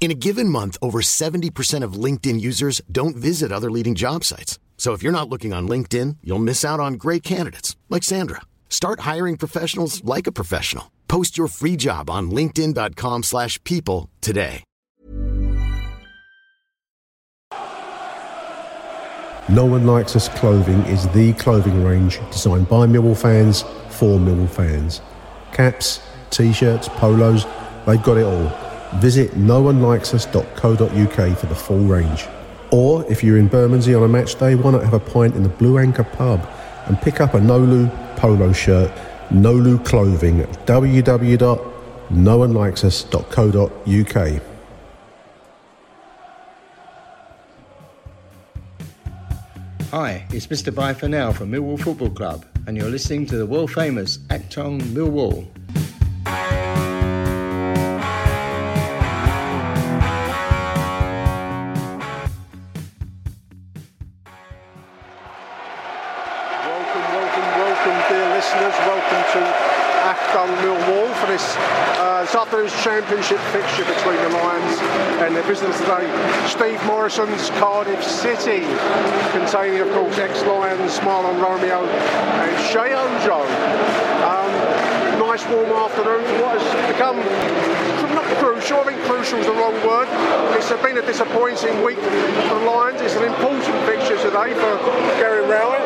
In a given month, over 70% of LinkedIn users don't visit other leading job sites. So if you're not looking on LinkedIn, you'll miss out on great candidates like Sandra. Start hiring professionals like a professional. Post your free job on linkedin.com/people today. No One Likes Us Clothing is the clothing range designed by Millwall fans for Millwall fans. Caps, t-shirts, polos, they've got it all. Visit noonelikesus.co.uk for the full range. Or if you're in Bermondsey on a match day, why not have a pint in the Blue Anchor pub and pick up a Nolu polo shirt, Nolu clothing at www.noonelikesus.co.uk. Hi, it's Mr. Bye for now from Millwall Football Club, and you're listening to the world famous Acton Millwall. Championship fixture between the Lions and their visitors today. Steve Morison's Cardiff City, containing, of course, ex-Lions Mahlon Romeo and Sheyi Ojo. Um, nice warm afternoon for what has become not crucial. I think crucial is the wrong word. It's been a disappointing week for the Lions. It's an important fixture today for Gary Rowett.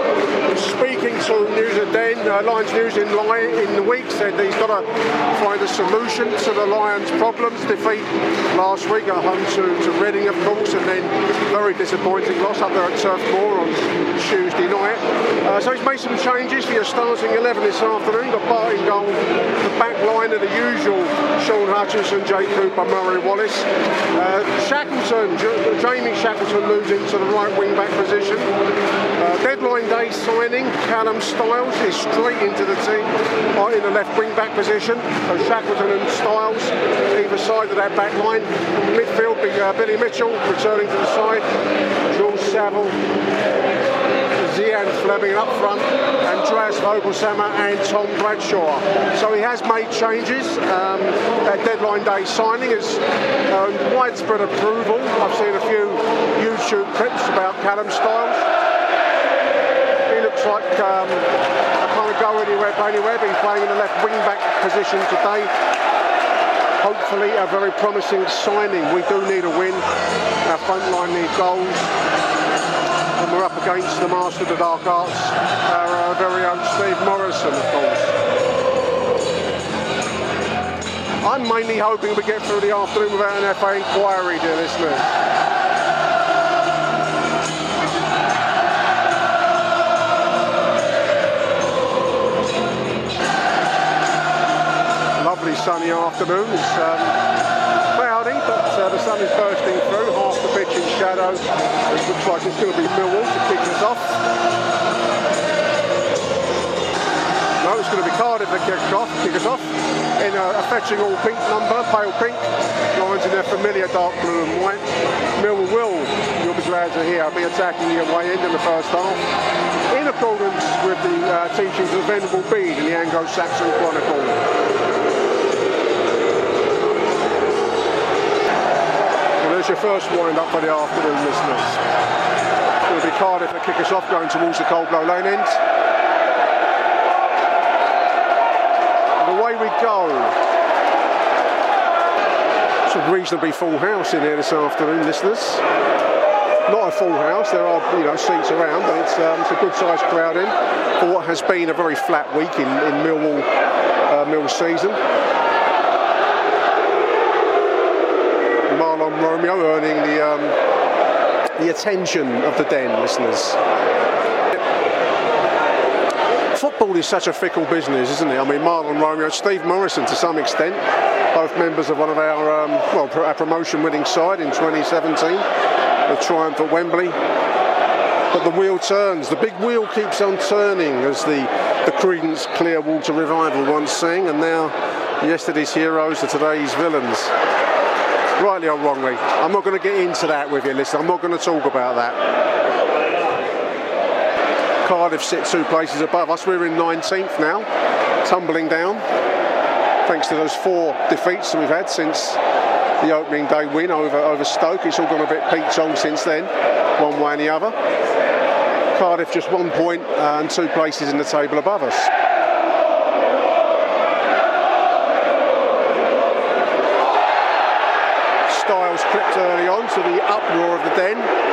Speaking to News at Den, uh, Lions News in, in the week said that he's got to find a solution to the Lions' problems. Defeat last week at home to, to Reading, of course, and then very disappointing loss up there at Turf Moor on Tuesday night. Uh, so he's made some changes for your starting 11 this afternoon. Got Bart in the back line of the usual Shaun Hutchinson, Jay Cooper, Murray Wallace. Uh, Shackleton, J- Jamie Shackleton moves into the right wing back position. Uh, deadline day signing, Callum Styles is straight into the team uh, in the left wing back position. So Shackleton and Styles either side of that back line. Midfield, uh, Billy Mitchell returning to the side. Jules Saville. Zian Flemming up front and Dras Voglsammer and Tom Bradshaw. So he has made changes. Um, that deadline day signing is uh, widespread approval. I've seen a few YouTube clips about Callum Styles. He looks like um, a can't go anywhere, anywhere, but he's playing in the left wing back position today. Hopefully, a very promising signing. We do need a win. Our front line needs goals and we're up against the master of the dark arts, our uh, very own Steve Morison, of course. I'm mainly hoping we get through the afternoon without an FA inquiry, dear listeners. Lovely sunny afternoon. It's um, cloudy, but uh, the sun is bursting through. It looks like it's going to be Millwall to kick us off. No, it's going to be Cardiff that kick off, kick us off in a, a fetching all pink number, pale pink. Lines in their familiar dark blue and white. Millwall will, you'll be glad to hear, be attacking the away end in the first half. In accordance with the uh, teachings of the Venerable Bede in the Anglo-Saxon Chronicle. There's your first wind up for the afternoon, listeners. It'll be Cardiff that kick us off, going towards the Coldblow Lane end. And away we go. It's a reasonably full house in here this afternoon, listeners. not a full house. There are you know seats around, but it's, um, it's a good sized crowd in for what has been a very flat week in, in Millwall uh, Mill season. Romeo earning the um, the attention of the den listeners football is such a fickle business, isn't it? I mean, Mahlon Romeo, Steve Morison to some extent, both members of one of our, um, well, our promotion winning side in 2017, the triumph at Wembley. But the wheel turns, the big wheel keeps on turning, as the, the Creedence Clearwater Revival once sang, and now yesterday's heroes are today's villains. Rightly or wrongly, I'm not going to get into that with you, listen, I'm not going to talk about that. Cardiff sit two places above us. We're in 19th now, tumbling down, thanks to those four defeats that we've had since the opening day win over, over Stoke. It's all gone a bit Pete Tong since then, one way and the other. Cardiff just one point uh, and two places in the table above us. Clipped early on to the uproar of the den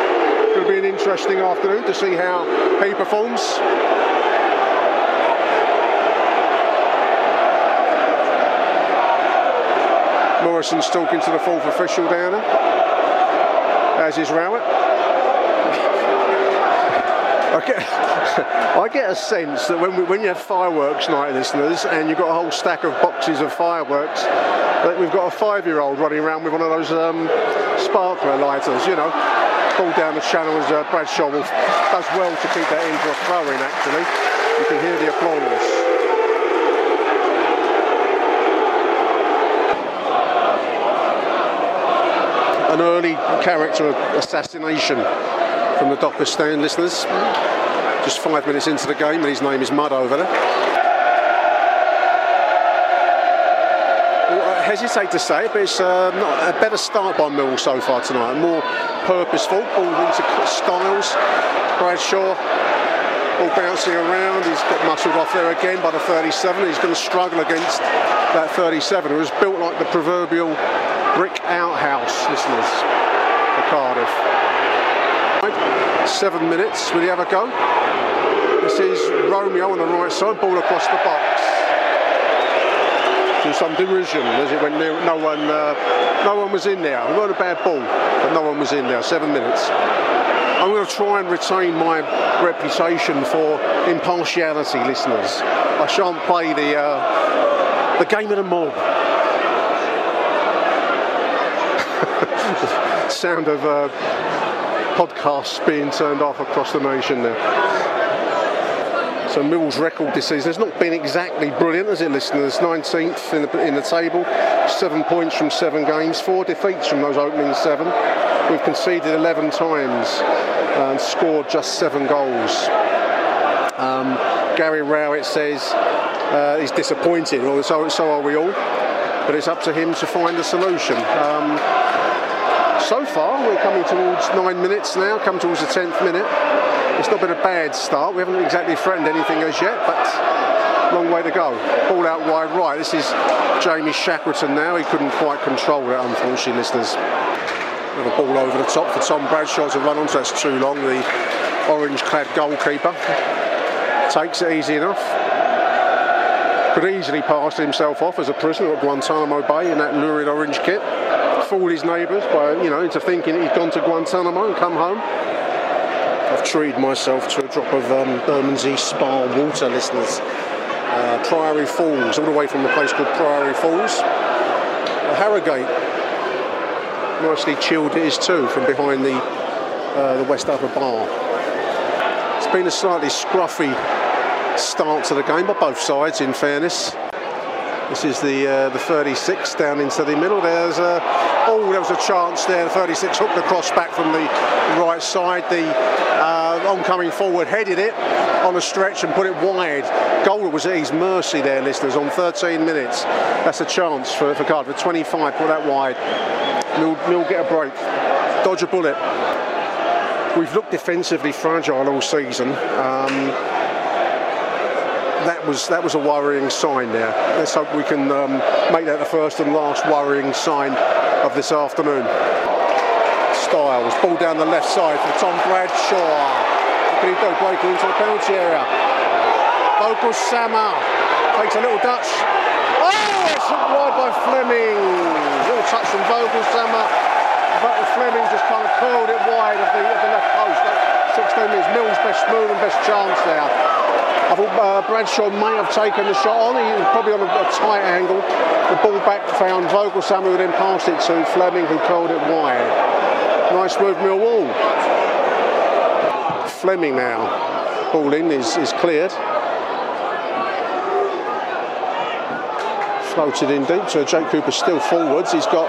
It'll be an interesting afternoon to see how he performs. Morison's talking to the fourth official down there, as is Rowett. I get, I get a sense that when, we, when you have fireworks night, listeners, and you've got a whole stack of boxes of fireworks, we've got a five-year-old running around with one of those um, sparkler lighters, you know, ball down the channel as uh, Bradshaw will, does well to keep that in for a actually. You can hear the applause. An early character assassination from the Docker stand listeners. Just five minutes into the game, and his name is Mud over there. Hesitate to say it, but it's uh, not a better start by Mill so far tonight. More purposeful, all into Styles. Bradshaw all bouncing around. He's got muscled off there again by the 37. He's going to struggle against that 37, who was built like the proverbial brick outhouse, listeners, for Cardiff. Seven minutes. Will he have a go? This is Romeo on the right side, ball across the box some derision as it went. No one, uh, no one was in there. It wasn't a bad ball, but no one was in there. Seven minutes. I'm going to try and retain my reputation for impartiality, listeners. I shan't play the uh, the game of the mob. Sound of uh, podcasts being turned off across the nation there. So Mill's record this season has not been exactly brilliant, as it, listeners? 19th in the, in the table, seven points from seven games, four defeats from those opening seven. We've conceded 11 times and scored just seven goals. Um, Gary Rowett says uh, he's disappointed, well, so, so are we all, but it's up to him to find a solution. Um, so far, we're coming towards nine minutes now, come towards the 10th minute. It's not been a bad start. We haven't exactly threatened anything as yet, but long way to go. Ball out wide right. This is Jamie Shackleton now. He couldn't quite control it, unfortunately, listeners. With a little ball over the top for Tom Bradshaw to run on. onto. That's too long. The orange-clad goalkeeper takes it easy enough. Could easily pass himself off as a prisoner at Guantanamo Bay in that lurid orange kit. Fool his neighbours by, you know, into thinking he'd gone to Guantanamo and come home. I've treated myself to a drop of um, Bermondsey Spa water, listeners. Uh, Priory Falls, all the way from a place called Priory Falls. Uh, Harrogate, nicely chilled it is too, from behind the uh, the West Upper Bar. It's been a slightly scruffy start to the game by both sides, in fairness. This is the uh, the 36 down into the middle. There's a oh, there was a chance there. The 36 hooked the cross back from the right side. The uh, oncoming forward headed it on a stretch and put it wide. Goal was at his mercy there, listeners. On 13 minutes, that's a chance for for Cardiff. 25, put that wide. Mill get a break. Dodge a bullet. We've looked defensively fragile all season. Um, that was that was a worrying sign there. Let's hope we can um, make that the first and last worrying sign of this afternoon. Styles. Ball down the left side for Tom Bradshaw. What he do? Breaking into the penalty area. Voglsammer takes a little Dutch. Oh, it's wide by Flemming. Little touch from Voglsammer. But Flemming just kind of curled it wide of the, of the left post. 16 minutes. Mills' best move and best chance there. I thought uh, Bradshaw may have taken the shot on. He was probably on a, a tight angle. The ball back found Voglsammer who then passed it to Flemming who curled it wide. Nice move Millwall. Flemming now. Ball in is, is cleared. Floated in deep, so Jake Cooper still forwards. He's got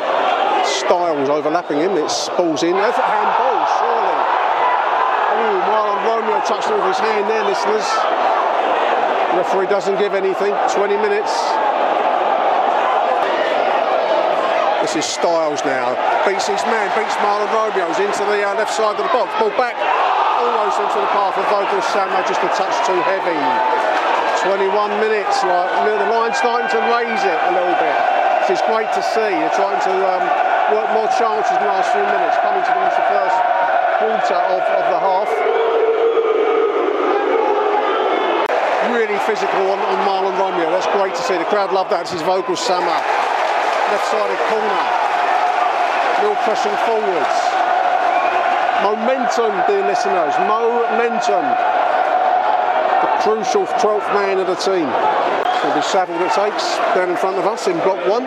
Styles overlapping him. It's balls in. Effort handball, Romeo touched it with his hand there, listeners. Referee doesn't give anything. 20 minutes. This is Styles now. Beats his man, beats Mahlon Romeo's into the uh, left side of the box. Ball back, almost into the path of Voglsammer, just a touch too heavy. 21 minutes, like the line starting to raise it a little bit. This is great to see. They're trying to um, work more chances in the last few minutes, coming to the first quarter of, of the half. Really physical on, on Mahlon Romeo. That's great to see. The crowd love that. This is Voglsammer. Left-sided corner. Real pressing forwards. Momentum, dear listeners. Momentum The crucial 12th man of the team. It'll be Saville that takes down in front of us in block one.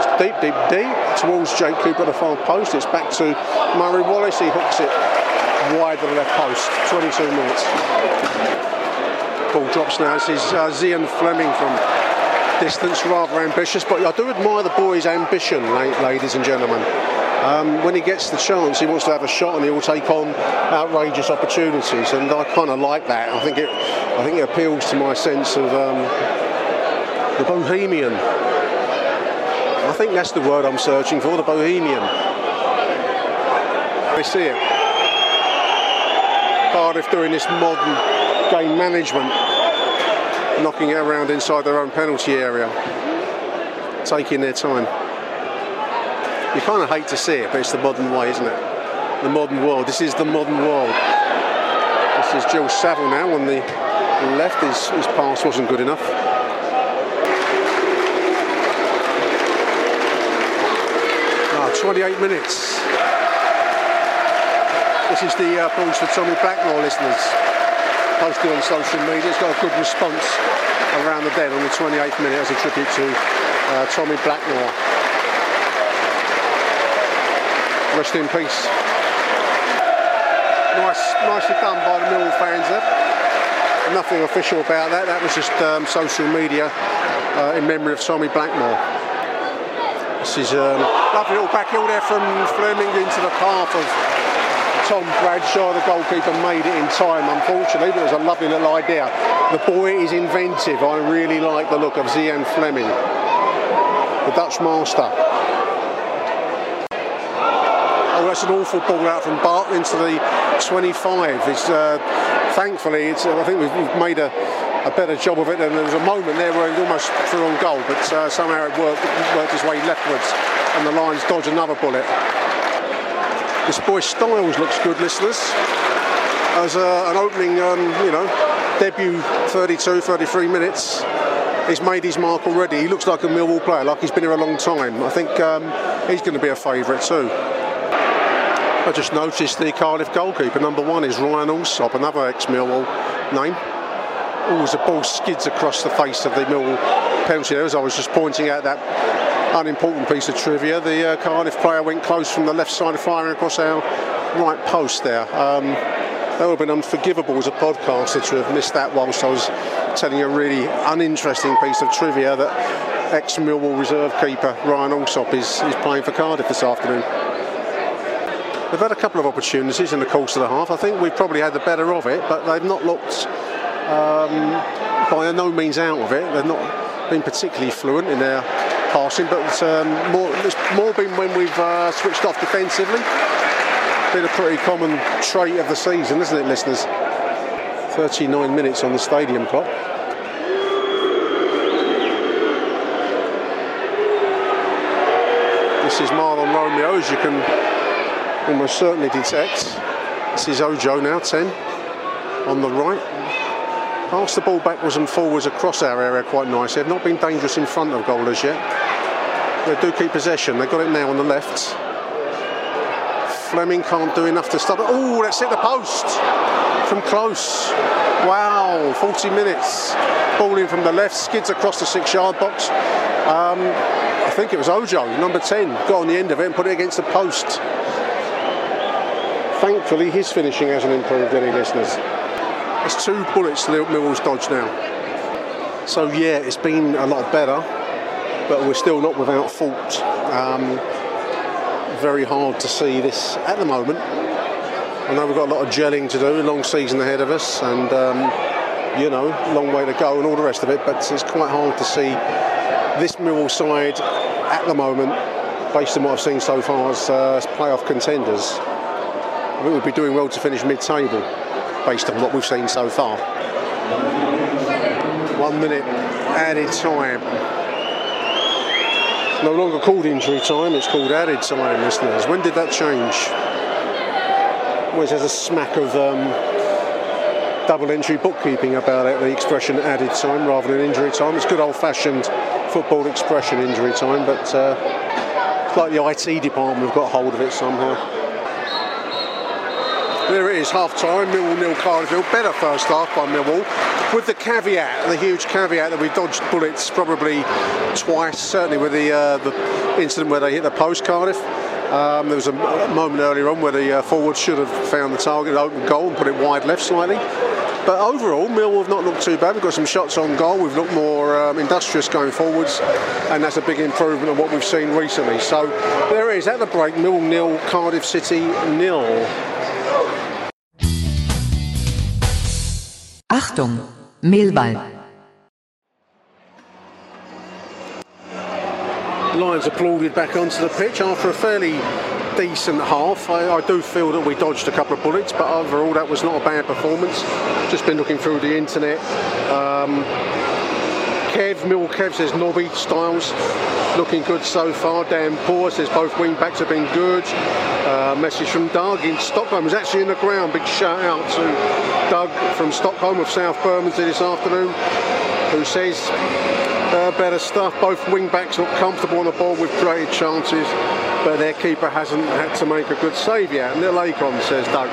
It's deep, deep, deep towards Jake Cooper, the far post. It's back to Murray Wallace. He hooks it wide of the left post. 22 minutes. Ball drops now. This is uh, Zian Flemming from distance, rather ambitious, but I do admire the boy's ambition, ladies and gentlemen. Um, when he gets the chance, he wants to have a shot and he will take on outrageous opportunities, and I kind of like that. I think it, I think it appeals to my sense of um, the bohemian. I think that's the word I'm searching for, the bohemian. I see it. Cardiff doing this modern game management, knocking it around inside their own penalty area, taking their time. You kind of hate to see it, but it's the modern way, isn't it? The modern world. This is the modern world. This is Jill Saville now on the left. His, his pass wasn't good enough. Ah, 28 minutes. This is the uh, balls for Tommy Blackmore listeners. Posted on social media. It's got a good response around the den on the 28th minute as a tribute to uh, Tommy Blackmore. Rest in peace. Nice, nicely done by the Millwall fans there. Nothing official about that. That was just um, social media uh, in memory of Tommy Blackmore. This is um, lovely little back hill there from Flemming into the path of Tom Bradshaw, the goalkeeper, made it in time, unfortunately, but it was a lovely little idea. The boy is inventive. I really like the look of Zian Flemming, the Dutch master. Oh, that's an awful ball out from Barton into the 25. It's, uh, thankfully, it's, I think we've, made a, a, better job of it. And there was a moment there where he almost threw on goal, but uh, somehow it worked, worked way leftwards, and the Lions dodge another bullet. This boy Styles looks good, listeners. As uh, an opening, um, you know, debut 32, 33 minutes he's made his mark already. He looks like a Millwall player, like he's been here a long time. I think um, he's going to be a favourite too. I just noticed the Cardiff goalkeeper, number one, is Ryan Allsop, another ex-Millwall name. As the ball skids across the face of the Millwall penalty as I was just pointing out that unimportant piece of trivia, the uh, Cardiff player went close from the left side of firing across our right post there. Um, that would have been unforgivable as a podcaster to have missed that whilst I was telling you a really uninteresting piece of trivia that ex-Millwall reserve keeper Ryan Allsop is, is playing for Cardiff this afternoon. They've had a couple of opportunities in the course of the half. I think we've probably had the better of it, but they've not looked um, by no means out of it. They've not been particularly fluent in their passing, but um, more, it's more been when we've uh, switched off defensively. Been a pretty common trait of the season, isn't it, listeners? 39 minutes on the stadium clock. This is Mahlon Romeo, as you can almost certainly detect. This is Ojo now, 10 on the right. Pass the ball backwards and forwards across our area quite nicely. They've not been dangerous in front of goal as yet. They do keep possession. They've got it now on the left. Flemming can't do enough to stop it. Oh, let's hit the post from close. Wow, 40 minutes. Ball in from the left, skids across the six yard box. Um, I think it was Ojo, number 10, got on the end of it and put it against the post. Thankfully, his finishing hasn't improved any, listeners. It's two bullets to Millwall's dodged now. So, yeah, it's been a lot better, but we're still not without fault. Um, very hard to see this at the moment. I know we've got a lot of gelling to do, a long season ahead of us, and um, you know, long way to go and all the rest of it. But it's quite hard to see this Millwall side at the moment, based on what I've seen so far, as uh, playoff contenders. I think we'd be doing well to finish mid-table, based on what we've seen so far. One minute added time no longer called injury time, it's called added time, listeners. When did that change? Always has a smack of um, double entry bookkeeping about it, the expression added time rather than injury time. It's good old fashioned football expression, injury time, but uh, like the IT department have got hold of it somehow. There it is, half time, Millwall nil Cardiff Better first half by Millwall, with the caveat, the huge caveat that we dodged bullets probably twice, certainly with the, uh, the incident where they hit the post Cardiff. Um, there was a moment earlier on where the uh, forward should have found the target, open goal, and put it wide left slightly. But overall, Millwall have not looked too bad. We've got some shots on goal. We've looked more um, industrious going forwards, and that's a big improvement on what we've seen recently. So there it is at the break. Millwall nil, Cardiff City nil. Achtung, Millwall. Lions applauded back onto the pitch after a fairly decent half. I, I, do feel that we dodged a couple of bullets, but overall that was not a bad performance. Just been looking through the internet. Um, Kev, Mill Kev says Nobby Styles looking good so far. Dan Poor says both wing backs have been good. Uh, message from Doug in Stockholm is actually in the ground. Big shout out to Doug from Stockholm of South Bermondsey this afternoon, who says uh, better stuff. Both wing backs look comfortable on the ball with created chances, but their keeper hasn't had to make a good save yet. And Neil Akon says Doug.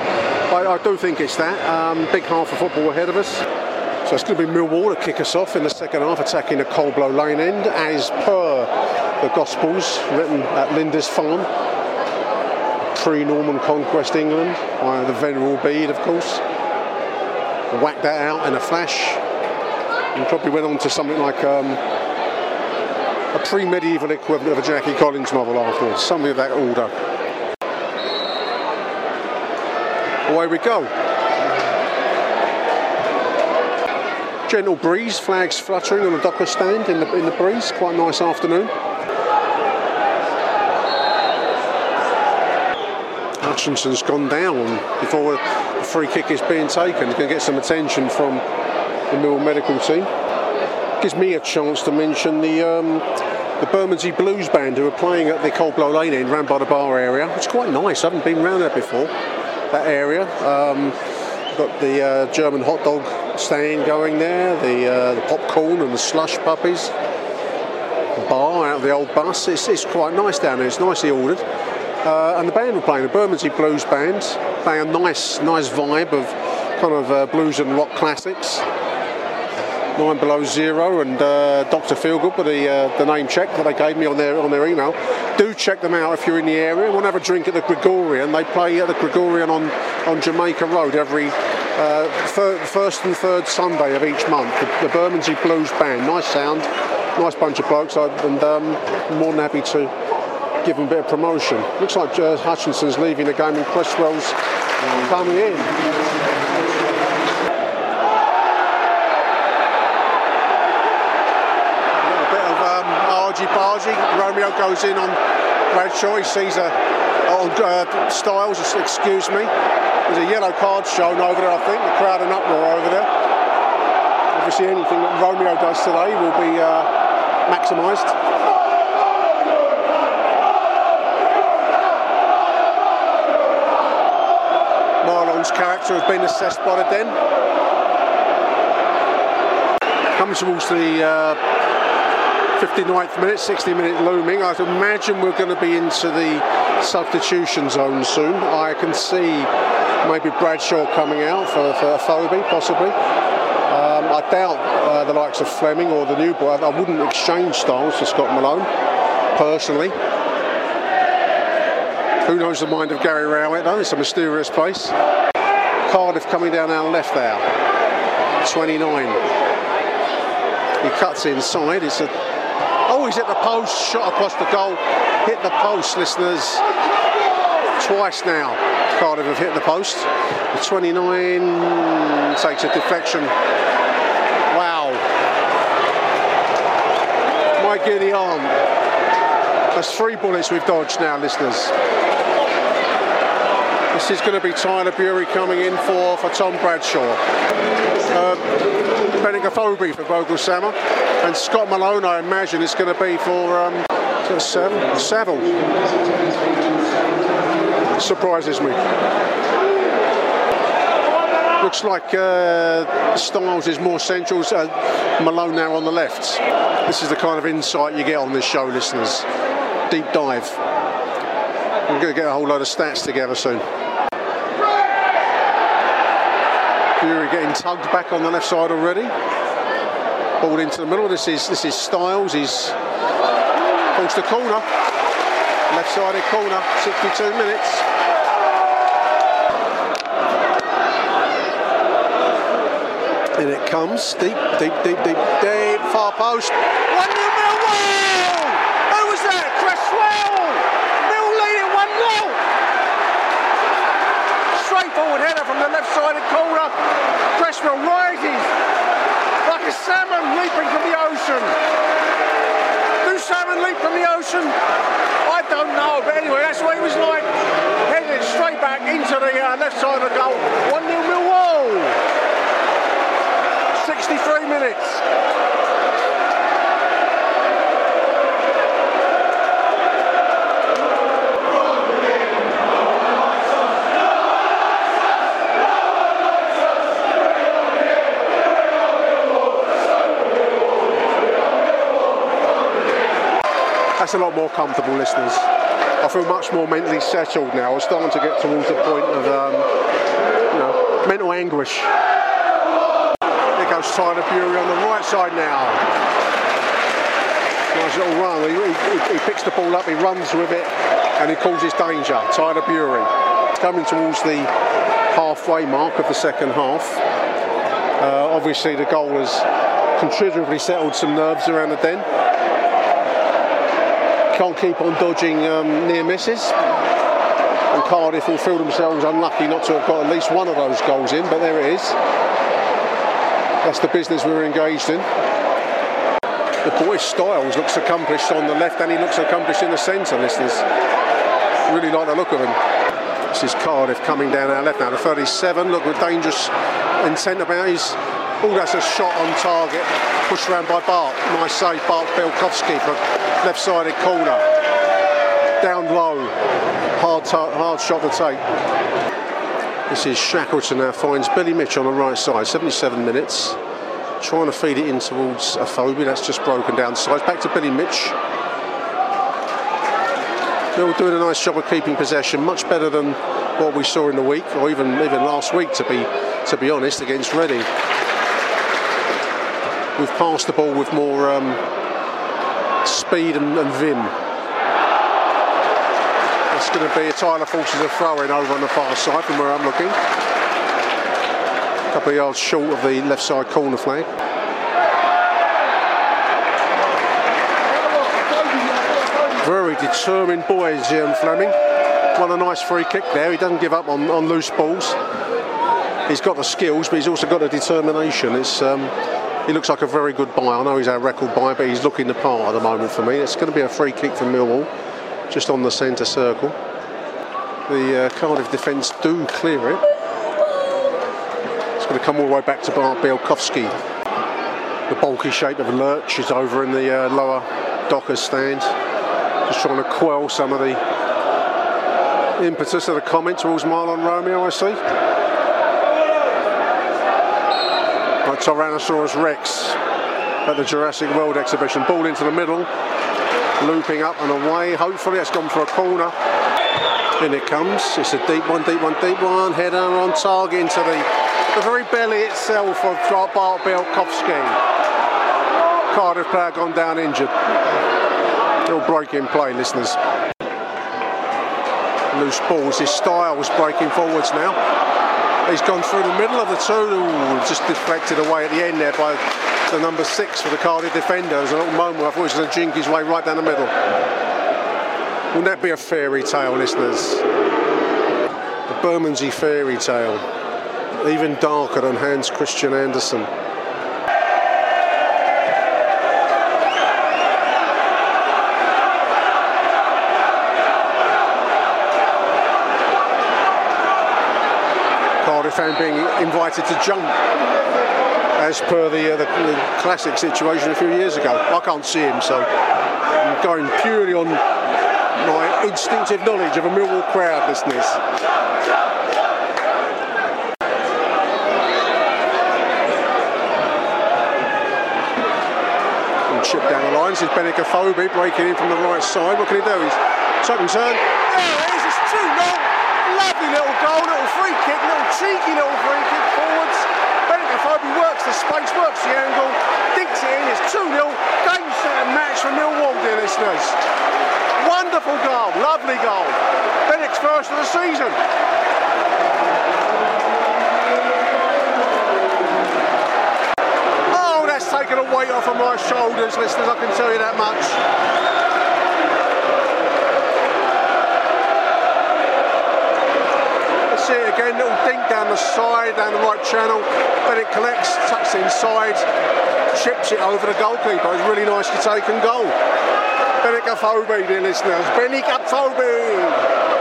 I, I, do think it's that. Um, big half of football ahead of us. So it's going to be Millwall to kick us off in the second half, attacking the Coldblow Lane end, as per the Gospels written at Lindisfarne. Pre-Norman conquest England by the Venerable Bede, of course. Whacked that out in a flash, and probably went on to something like um, a pre-medieval equivalent of a Jackie Collins novel afterwards, something of that order. Away we go. Gentle breeze, flags fluttering on the docker stand in the, in the breeze. Quite a nice afternoon. Hutchinson's gone down before the free kick is being taken. He's going to get some attention from the Mill medical team. Gives me a chance to mention the um, the Bermondsey Blues Band who are playing at the Coldblow Lane end, round by the bar area. It's quite nice. I haven't been round there before. That area. Um, got the uh, German hot dog stand going there, the, uh, the popcorn and the slush puppies. Bar out of the old bus. It's, it's quite nice down there. It's nicely ordered. Uh, and the band were playing, a Bermondsey Blues Band, playing a nice, nice vibe of kind of uh, blues and rock classics. Nine Below Zero and uh, Dr. Feelgood, but the, uh, the name check that they gave me on their on their email. Do check them out if you're in the area. To have a drink at the Gregorian? They play at the Gregorian on, on Jamaica Road every uh, first and third Sunday of each month. The, the Bermondsey Blues Band, nice sound, nice bunch of blokes, and um, more than happy to give them a bit of promotion. Looks like uh, Hutchinson's leaving the game and Cresswell's coming in. A bit of um, argy-bargy. Romeo goes in on choice. He's a old uh, Styles, excuse me. There's a yellow card shown over there, I think. The crowd and uproar over there. Obviously, anything that Romeo does today will be uh, maximised. Mahlon's character has been assessed by the den. Comes towards the uh, 59th minute, 60 minute looming. I'd imagine we're going to be into the substitution zone soon. I can see maybe Bradshaw coming out for, for possibly. Um, I doubt uh, the likes of Flemming or the new boy. I wouldn't exchange Styles for Scott Malone, personally. Who knows the mind of Gary Rowett though? It's a mysterious place. Cardiff coming down our left there. 29. He cuts inside. It's a oh, he's hit the post. Shot across the goal. Hit the post, listeners. Twice now. Cardiff have hit the post. The 29 takes a deflection. Wow. My giddy arm. That's three bullets we've dodged now, listeners. This is going to be Tyler Burey coming in for, for Tom Bradshaw. Uh, Benik Afobe for Voglsammer. And Scott Malone, I imagine, is going to be for um, Saville. Saville. Surprises me. Looks like uh, Styles is more central, uh, Malone now on the left. This is the kind of insight you get on this show, listeners. Deep dive. We're going to get a whole load of stats together soon. Burey getting tugged back on the left side already. Ball into the middle. This is this is Styles. He's pulls the corner. Left-sided corner. 62 minutes. In it comes. Deep, deep, deep, deep, deep. Far post. 1 nil Millwall! Who was that? Cresswell! Mill leading 1 0. Straight forward header from the left sided corner. Cresswell rises like a salmon leaping from the ocean. Do salmon ocean? I don't know, but anyway, that's what it was like. Headed straight back into the uh, left side of the goal. 1 0 Millwall. 63 minutes. A lot more comfortable, listeners. I feel much more mentally settled now. I'm starting to get towards the point of, um, you know, mental anguish. There goes Tyler Burey on the right side now. Nice little run. He, he, he picks the ball up, he runs with it, and he causes danger. Tyler Burey. Coming towards the halfway mark of the second half. Uh, obviously, the goal has considerably settled some nerves around the den. Can't keep on dodging um, near misses. And Cardiff will feel themselves unlucky not to have got at least one of those goals in, but there it is. That's the business we're engaged in. The boy Styles looks accomplished on the left and he looks accomplished in the centre, listeners. Really like the look of him. This is Cardiff coming down our left now, the 37. Look, with dangerous intent about his. Oh, that's a shot on target. Pushed around by Bart. Nice save, Bart Bialkowski for left-sided corner. Down low. Hard, hard shot to take. This is Shackleton now finds Billy Mitch on the right side. 77 minutes. Trying to feed it in towards Afobe. That's just broken down sides. Back to Billy Mitch. Mill doing a nice job of keeping possession, much better than what we saw in the week, or even even last week, to be to be honest, against Reading. We've passed the ball with more um, speed and, and vim. It's going to be a Tyler forces a throw in over on the far side from where I'm looking. A couple of yards short of the left side corner flag. Very determined boy, Ian Flemming. Won a nice free kick there. He doesn't give up on, on loose balls. He's got the skills, but he's also got the determination. It's um, he looks like a very good buy. I know he's our record buy, but he's looking the part at the moment for me. It's going to be a free kick from Millwall, just on the centre circle. The uh, Cardiff defence do clear it. It's going to come all the way back to Bart Bialkowski. The bulky shape of Lurch is over in the uh, lower Dockers stand, just trying to quell some of the impetus of the comment towards Mahlon Romeo, I see. Tyrannosaurus Rex at the Jurassic World exhibition. Ball into the middle, looping up and away. Hopefully, it's gone for a corner. In it comes. It's a deep one, deep one, deep one. Header on target into the, the very belly itself of Bart Bialkowski. Cardiff player gone down injured. Little break in play, listeners. Loose balls. His style Styles breaking forwards now. He's gone through the middle of the two. Ooh, just deflected away at the end there by the number six for the Cardiff defender. There's a little moment I thought he was going to jink his way right down the middle. Wouldn't that be a fairy tale, listeners? The Bermondsey fairy tale. Even darker than Hans Christian Andersen. Fan being invited to jump as per the, uh, the, the, classic situation a few years ago. I can't see him, so I'm going purely on my instinctive knowledge of a Millwall crowd. And chip down the line. This is Benik Afobe breaking in from the right side. What can he do? He's and turn. There it is. It's 2 0. Lovely little goal, little free kick, little cheeky little free kick forwards. Benik Afobe works the space, works the angle, dinks it in. It's 2 0. Game, set, and match for Millwall, dear listeners. Wonderful goal, lovely goal. Benik's first of the season. Oh, that's taken a weight off of my shoulders, listeners, I can tell you that much. Side, down the right channel. Benik collects, tucks inside, chips it over the goalkeeper. It's really nicely taken goal. Benik Afobe, dear listeners. Benik Afobe.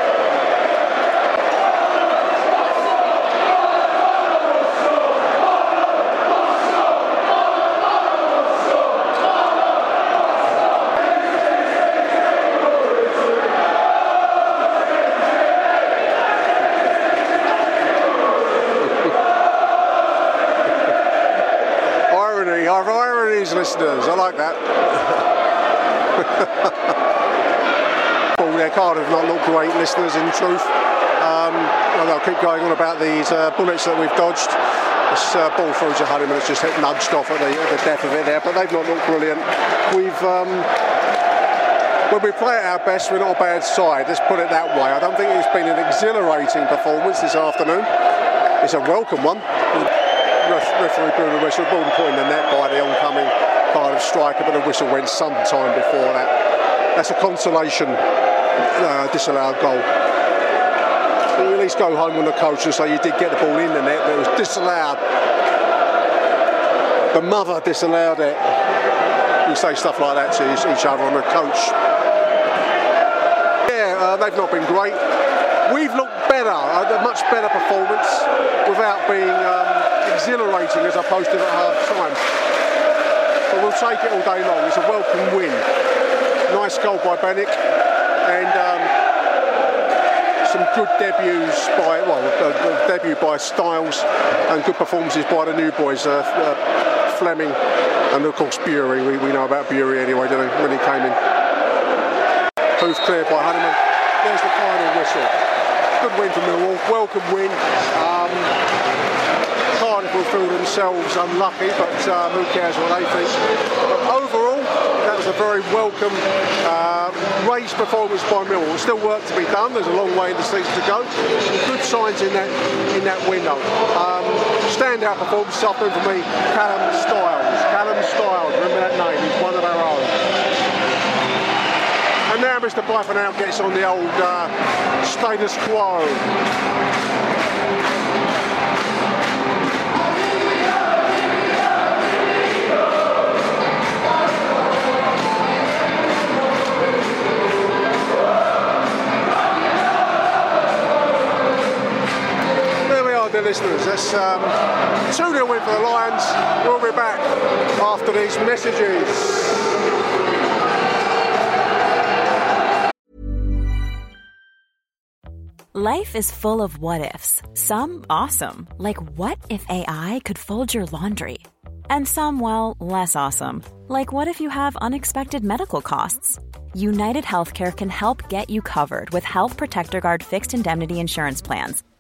I like that. Ball there, Cardiff not look great, listeners, in truth. Um, I'll keep going on about these uh, bullets that we've dodged. This uh, ball through to Honeyman, has just hit nudged off at the, at the depth of it there, but they've not looked brilliant. We've. Um, when we play at our best, we're not a bad side. Let's put it that way. I don't think it's been an exhilarating performance this afternoon. It's a welcome one. Referee the whistle, ball put in the net by the oncoming Cardiff striker, but the whistle went some time before that. That's a consolation uh, disallowed goal. At least go home on the coach and say you did get the ball in the net, but it was disallowed. The mother disallowed it. You say stuff like that to each other on the coach. Yeah, uh, they've not been great. We've looked better, a much better performance without being um, exhilarating as opposed to at half time. But we'll take it all day long. It's a welcome win. Nice goal by Benik and um, some good debuts by, well, uh, debut by Styles and good performances by the new boys, uh, uh, Flemming and of course Burey. We, we know about Burey anyway, don't we, when he came in. Hoof cleared by Honeyman. There's the final whistle. Good win for Millwall, welcome win. Um, will feel themselves unlucky, but um, who cares what they think. But overall, that was a very welcome uh, race performance by Millwall. Still work to be done. There's a long way in the season to go. Some good signs in that in that window. Um, standout performance afternoon for me, Callum Styles. Callum Styles, remember that name? He's one of our own. And now Mr. Piper now gets on the old uh, status quo. Listeners. That's um, 2 0 win for the Lions. We'll be back after these messages. Life is full of what ifs, some awesome, like what if AI could fold your laundry? And some, well, less awesome, like what if you have unexpected medical costs? United Healthcare can help get you covered with Health Protector Guard fixed indemnity insurance plans.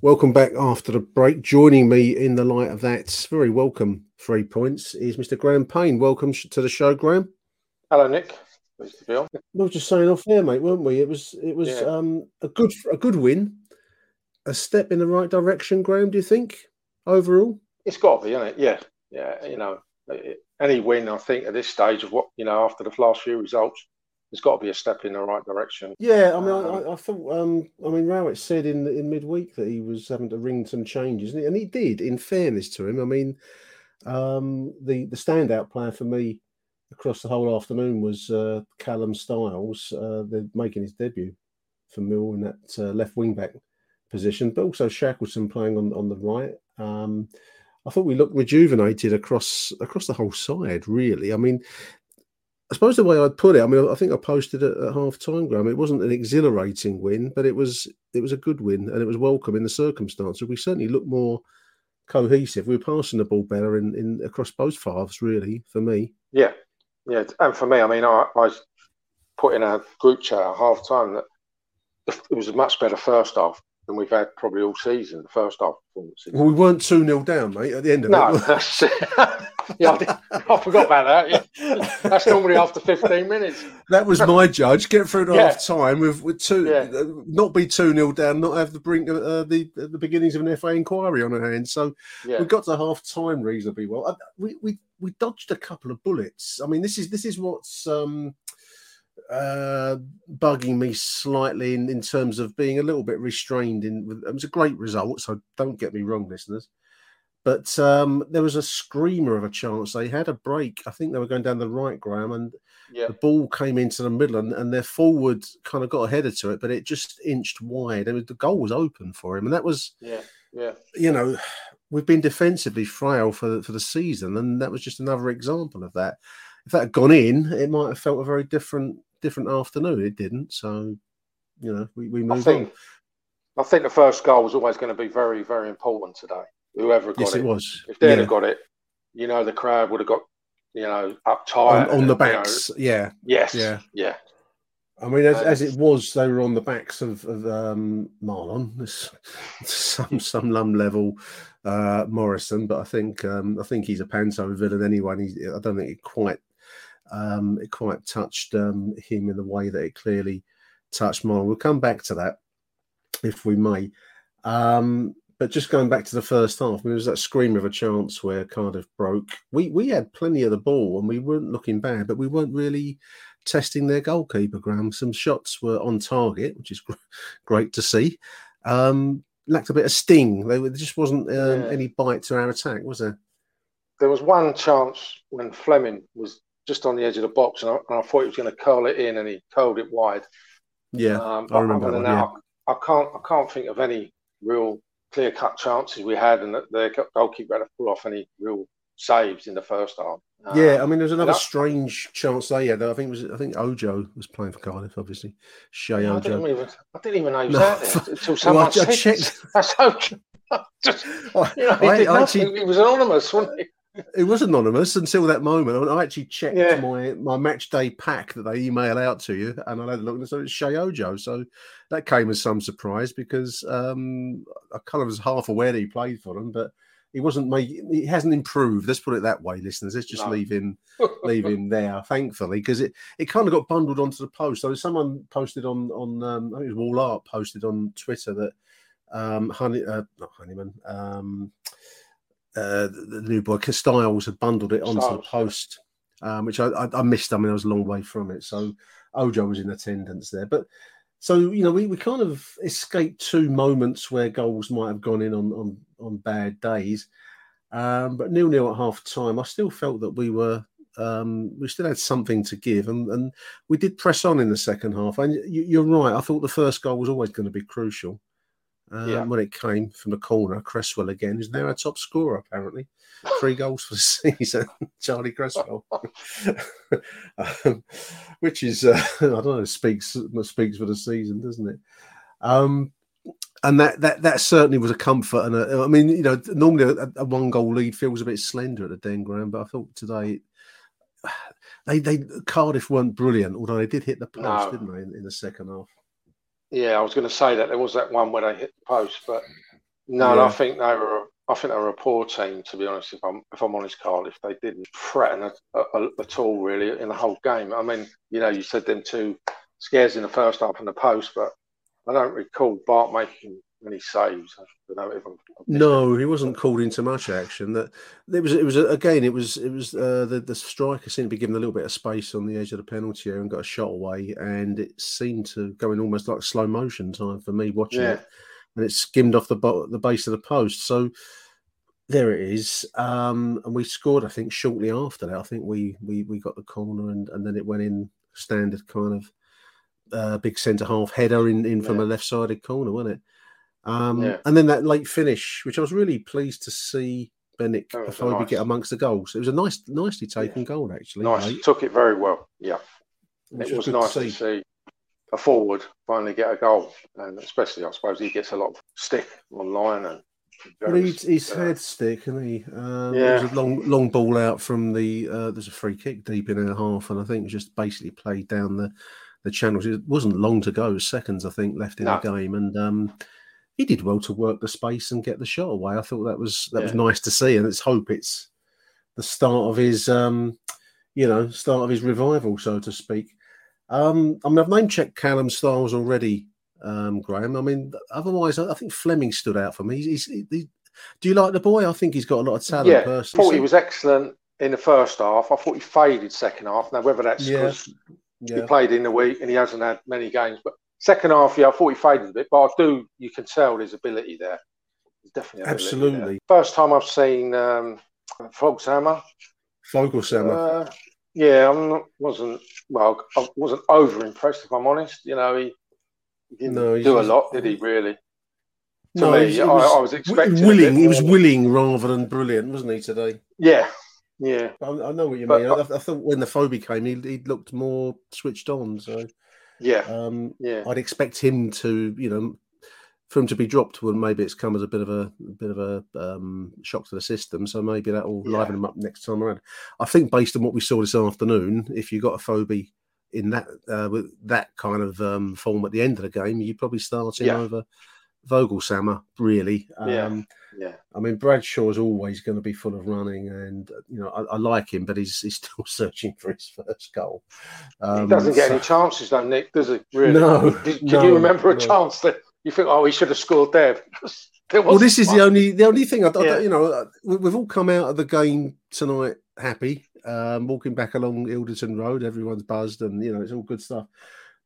Welcome back after the break. Joining me in the light of that, very welcome three points, is Mr. Graham Payne. Welcome to the show, Graham. Hello, Nick. Pleased to be on. We were just saying off there, mate, weren't we? It was it was Yeah. um, a good a good win, a step in the right direction. Graham, do you think overall? It's got to be, isn't it? Yeah, yeah. You know, any win, I think, at this stage of what you know after the last few results, there's got to be a step in the right direction. Yeah, I mean, I, Um, I, I thought, um, I mean, Rowett said in in midweek that he was having to ring some changes, and he, and he did. In fairness to him, I mean, um, the the standout player for me across the whole afternoon was uh, Callum Styles. Uh, making his debut for Mill in that uh, left wing back position, but also Shackleton playing on on the right. Um, I thought we looked rejuvenated across across the whole side. Really, I mean, I suppose the way I'd put it, I mean, I think I posted it at half time, Graham. It wasn't an exhilarating win, but it was it was a good win, and it was welcome in the circumstances. We certainly looked more cohesive. We were passing the ball better in, in across both halves, really, for me. Yeah, yeah. And for me, I mean, I, I put in a group chat at half time that it was a much better first half than we've had probably all season. The first half performances. Well, we weren't 2 0 down, mate, at the end of No, it. that's it. yeah, I, did- I forgot about that. Yeah. That's normally after 15 minutes. That was my judge. Get through to Yeah. half time with, with two, Yeah. uh, not be 2 0 down, not have the brink of uh, the, the beginnings of an FA inquiry on our hands. So Yeah. we got to half time reasonably well. Uh, We, we we dodged a couple of bullets. I mean, this is this is what's um, uh, bugging me slightly in, in terms of being a little bit restrained. In it was a great result, so don't get me wrong, listeners. But um, there was a screamer of a chance. They had a break. I think they were going down the right, Graham, and Yeah. the ball came into the middle, and, and their forward kind of got a header to it, but it just inched wide. And the goal was open for him, and that was Yeah. Yeah. you know, we've been defensively frail for for the season, and that was just another example of that. If that had gone in, it might have felt a very different different afternoon. It didn't, so you know, we, we I moved think on. I think the first goal was always going to be very, very important today. Whoever got Yes, it. it was. If they'd Yeah. have got it, you know, the crowd would have got, you know, on, uptight. on and, the you know, backs. yeah, yes. Yeah. Yeah. I mean, as, as it was, they were on the backs of, of um, Mahlon, some some lum level uh, Morison, but I think um, I think he's a panto villain anyway. He's, I don't think it quite um, it quite touched um, him in the way that it clearly touched Mahlon. We'll come back to that if we may. Um, but just going back to the first half, there was that scream of a chance where Cardiff broke. We we had plenty of the ball and we weren't looking bad, but we weren't really testing their goalkeeper. Graham, some shots were on target, which is great to see. Um, lacked a bit of sting. There there just wasn't um, Yeah. any bite to our attack, was there? There was one chance when Flemming was just on the edge of the box, and I, and I thought he was going to curl it in, and he curled it wide. Yeah, Um, I remember that one, that, I, I can't I can't think of any real clear cut chances we had, and that their goalkeeper had to pull off any real saves in the first half. Yeah, Um, I mean, there's another that- strange chance they had. I think it was I think Ojo was playing for Cardiff, obviously. Sheyi Ojo. didn't even, I didn't even know he was No. out there until Well, someone I said, checked. That's Ojo. Just, I, you know, he I- I actually, He was anonymous, wasn't he? It was anonymous until that moment. I actually checked Yeah. my, my match day pack that they email out to you, and I had a look, and so it's Sheyi Ojo. So that came as some surprise because um, I kind of was half aware that he played for them, but he wasn't making. He hasn't improved. Let's put it that way, listeners. Let's just No. leave him leave him there, thankfully, because it, it kind of got bundled onto the post. So someone posted on on um, I think it was Wall Art posted on Twitter that um, Honey, uh, not Honeyman, um, uh, the, the new boy Styles had bundled it onto the Styles, yeah. post, um, which I, I, I missed. I mean, I was a long way from it, so Ojo was in attendance there, but. So you know, we, we kind of escaped two moments where goals might have gone in on on, on bad days, um, but nil nil at half time. I still felt that we were um, we still had something to give, and, and we did press on in the second half. And you, you're right. I thought the first goal was always going to be crucial. Um, Yeah. When it came from the corner, Cresswell again is now our top scorer. Apparently, three goals for the season, Charlie Cresswell, um, which is uh, I don't know speaks speaks for the season, doesn't it? Um, and that that that certainly was a comfort. And a, I mean, you know, normally a, a one goal lead feels a bit slender at the Den Ground, but I thought today they they Cardiff weren't brilliant, although they did hit the post, No. didn't they, in, in the second half? Yeah, I was going to say that there was that one where they hit the post, but no, Yeah. I think they were. I think they were a poor team, to be honest. If I'm if I'm honest, Cardiff, they didn't threaten at, at, at all really in the whole game. I mean, you know, you said them two scares in the first half and the post, but I don't recall Bart making many saves. I don't know if I'm, I've No, he wasn't called into much action. That it was. It was again. It was. It was. Uh, the the striker seemed to be given a little bit of space on the edge of the penalty area and got a shot away, and it seemed to go in almost like slow motion time for me watching Yeah. it, and it skimmed off the bo- the base of the post. So there it is, um, and we scored. I think shortly after that. I think we we we got the corner, and and then it went in standard kind of uh, big centre half header in in from Yeah. a left sided corner, wasn't it? Um, Yeah. And then that late finish, which I was really pleased to see was a Afobe nice- get amongst the goals. It was a nice, nicely taken goal actually. Nice, late, took it very well. Yeah, which it was good nice to see a forward finally get a goal, and especially I suppose he gets a lot of stick online and. Well, he's, he's had stick, and he um, Yeah. was a long long ball out from the. Uh, there's a free kick deep in our half, and I think just basically played down the the channels. It wasn't long to go, seconds I think left in No. the game, and um, he did well to work the space and get the shot away. I thought that was that was nice to see, and let's hope it's the start of his, um, you know, start of his revival, so to speak. Um, I mean, I've name checked Callum Styles already, um, Graham. I mean, otherwise, I I think Flemming stood out for me. He's, he's, he, do you like the boy? I think he's got a lot of talent. yeah, personally. thought he was excellent in the first half. I thought he faded second half. Now whether that's Yeah. because Yeah. he played in the week and he hasn't had many games, but second half, yeah, I thought he faded a bit. But I do, you can tell there's ability there. There's definitely ability there. Absolutely. First time I've seen um, Fogshammer. Voglsammer. Uh, yeah, I not wasn't well. I wasn't over impressed if I'm honest. You know, he, he didn't No, do a lot, did he? Really? To no, me, he I, I was expecting willing. He was willing rather than brilliant, wasn't he today? Yeah, yeah, I, I know what you But- mean. I, I thought when the phobia came, he, he looked more switched on. So yeah, um, yeah. I'd expect him to, you know, for him to be dropped. Well, maybe it's come as a bit of a, a bit of a um, shock to the system. So maybe that will Yeah. liven him up next time around. I think based on what we saw this afternoon, if you got Afobe in that uh, with that kind of um, form at the end of the game, you probably start him Yeah. over Voglsammer. Really, um, Yeah, I mean, Bradshaw's always going to be full of running, and you know, I, I like him, but he's he's still searching for his first goal. Um, he doesn't get so- any chances, though, Nick. Does he? Really? No, Did, can no, you remember a no. chance that you think, oh, he should have scored there? There Well, this is one. the only the only thing I, I- Yeah. you know. uh, we- We've all come out of the game tonight happy, um, walking back along Ilderton Road. Everyone's buzzed, and you know it's all good stuff.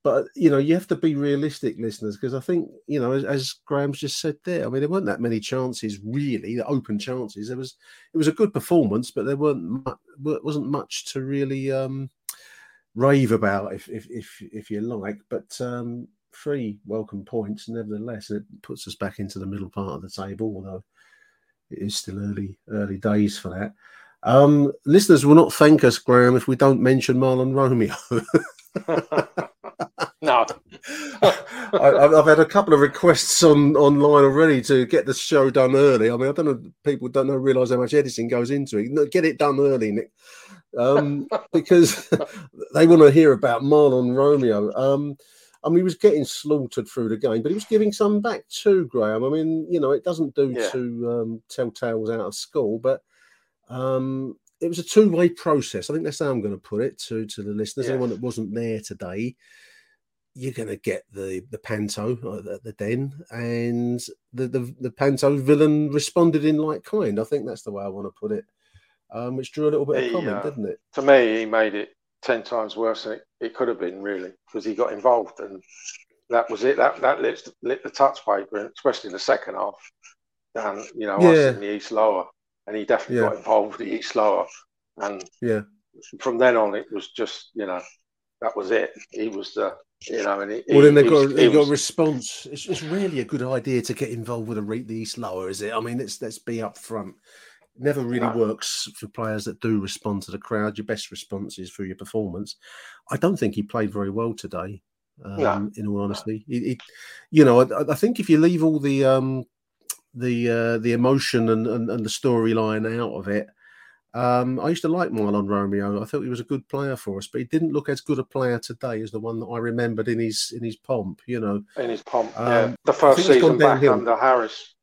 But you know you have to be realistic, listeners, because I think you know as, as Graham's just said there. I mean, there weren't that many chances really, the open chances. There was it was a good performance, but there weren't wasn't much to really um, rave about, if if if, if you like. But um, three welcome points, nevertheless, and it puts us back into the middle part of the table, although it is still early early days for that. Um, listeners will not thank us, Graham, if we don't mention Mahlon Romeo. no. I, have had a couple of requests on online already to get the show done early. I mean, I don't know, people don't know realize how much editing goes into it. Get it done early, Nick, um, because they want to hear about Mahlon Romeo. Um, I mean, he was getting slaughtered through the game, but he was giving some back too, Graham. I mean, you know, it doesn't do Yeah. to um, tell tales out of school, but um, it was a two-way process. I think that's how I'm going to put it to to the listeners. Yeah. Anyone that wasn't there today, you're going to get the the panto at the, the den, and the, the the panto villain responded in like kind. I think that's the way I want to put it, um, which drew a little bit of comment, uh, didn't it? To me, he made it ten times worse than it, it could have been, really, because he got involved, and that was it. That that lit, lit the touch paper, especially in the second half. Down, you know, I was in the East Lower, and he definitely Yeah. got involved with the East Lower, and Yeah. from then on, it was just, you know, that was it. He was the, you know, and he, Well, then he- they he got was- they he got was- a response. It's, it's really a good idea to get involved with a rate the East lower, is it? I mean, let's let's be upfront. It never really No. works for players that do respond to the crowd. Your best response is through your performance. I don't think he played very well today. Um, No. In all honesty, he, he- you know, I, I think if you leave all the um, the uh, the emotion and, and, and the storyline out of it, um, I used to like Mahlon Romeo. I thought he was a good player for us, but he didn't look as good a player today as the one that I remembered in his in his pomp. You know, in his pomp. Um, yeah, the first think it's gone season back downhill. under Harris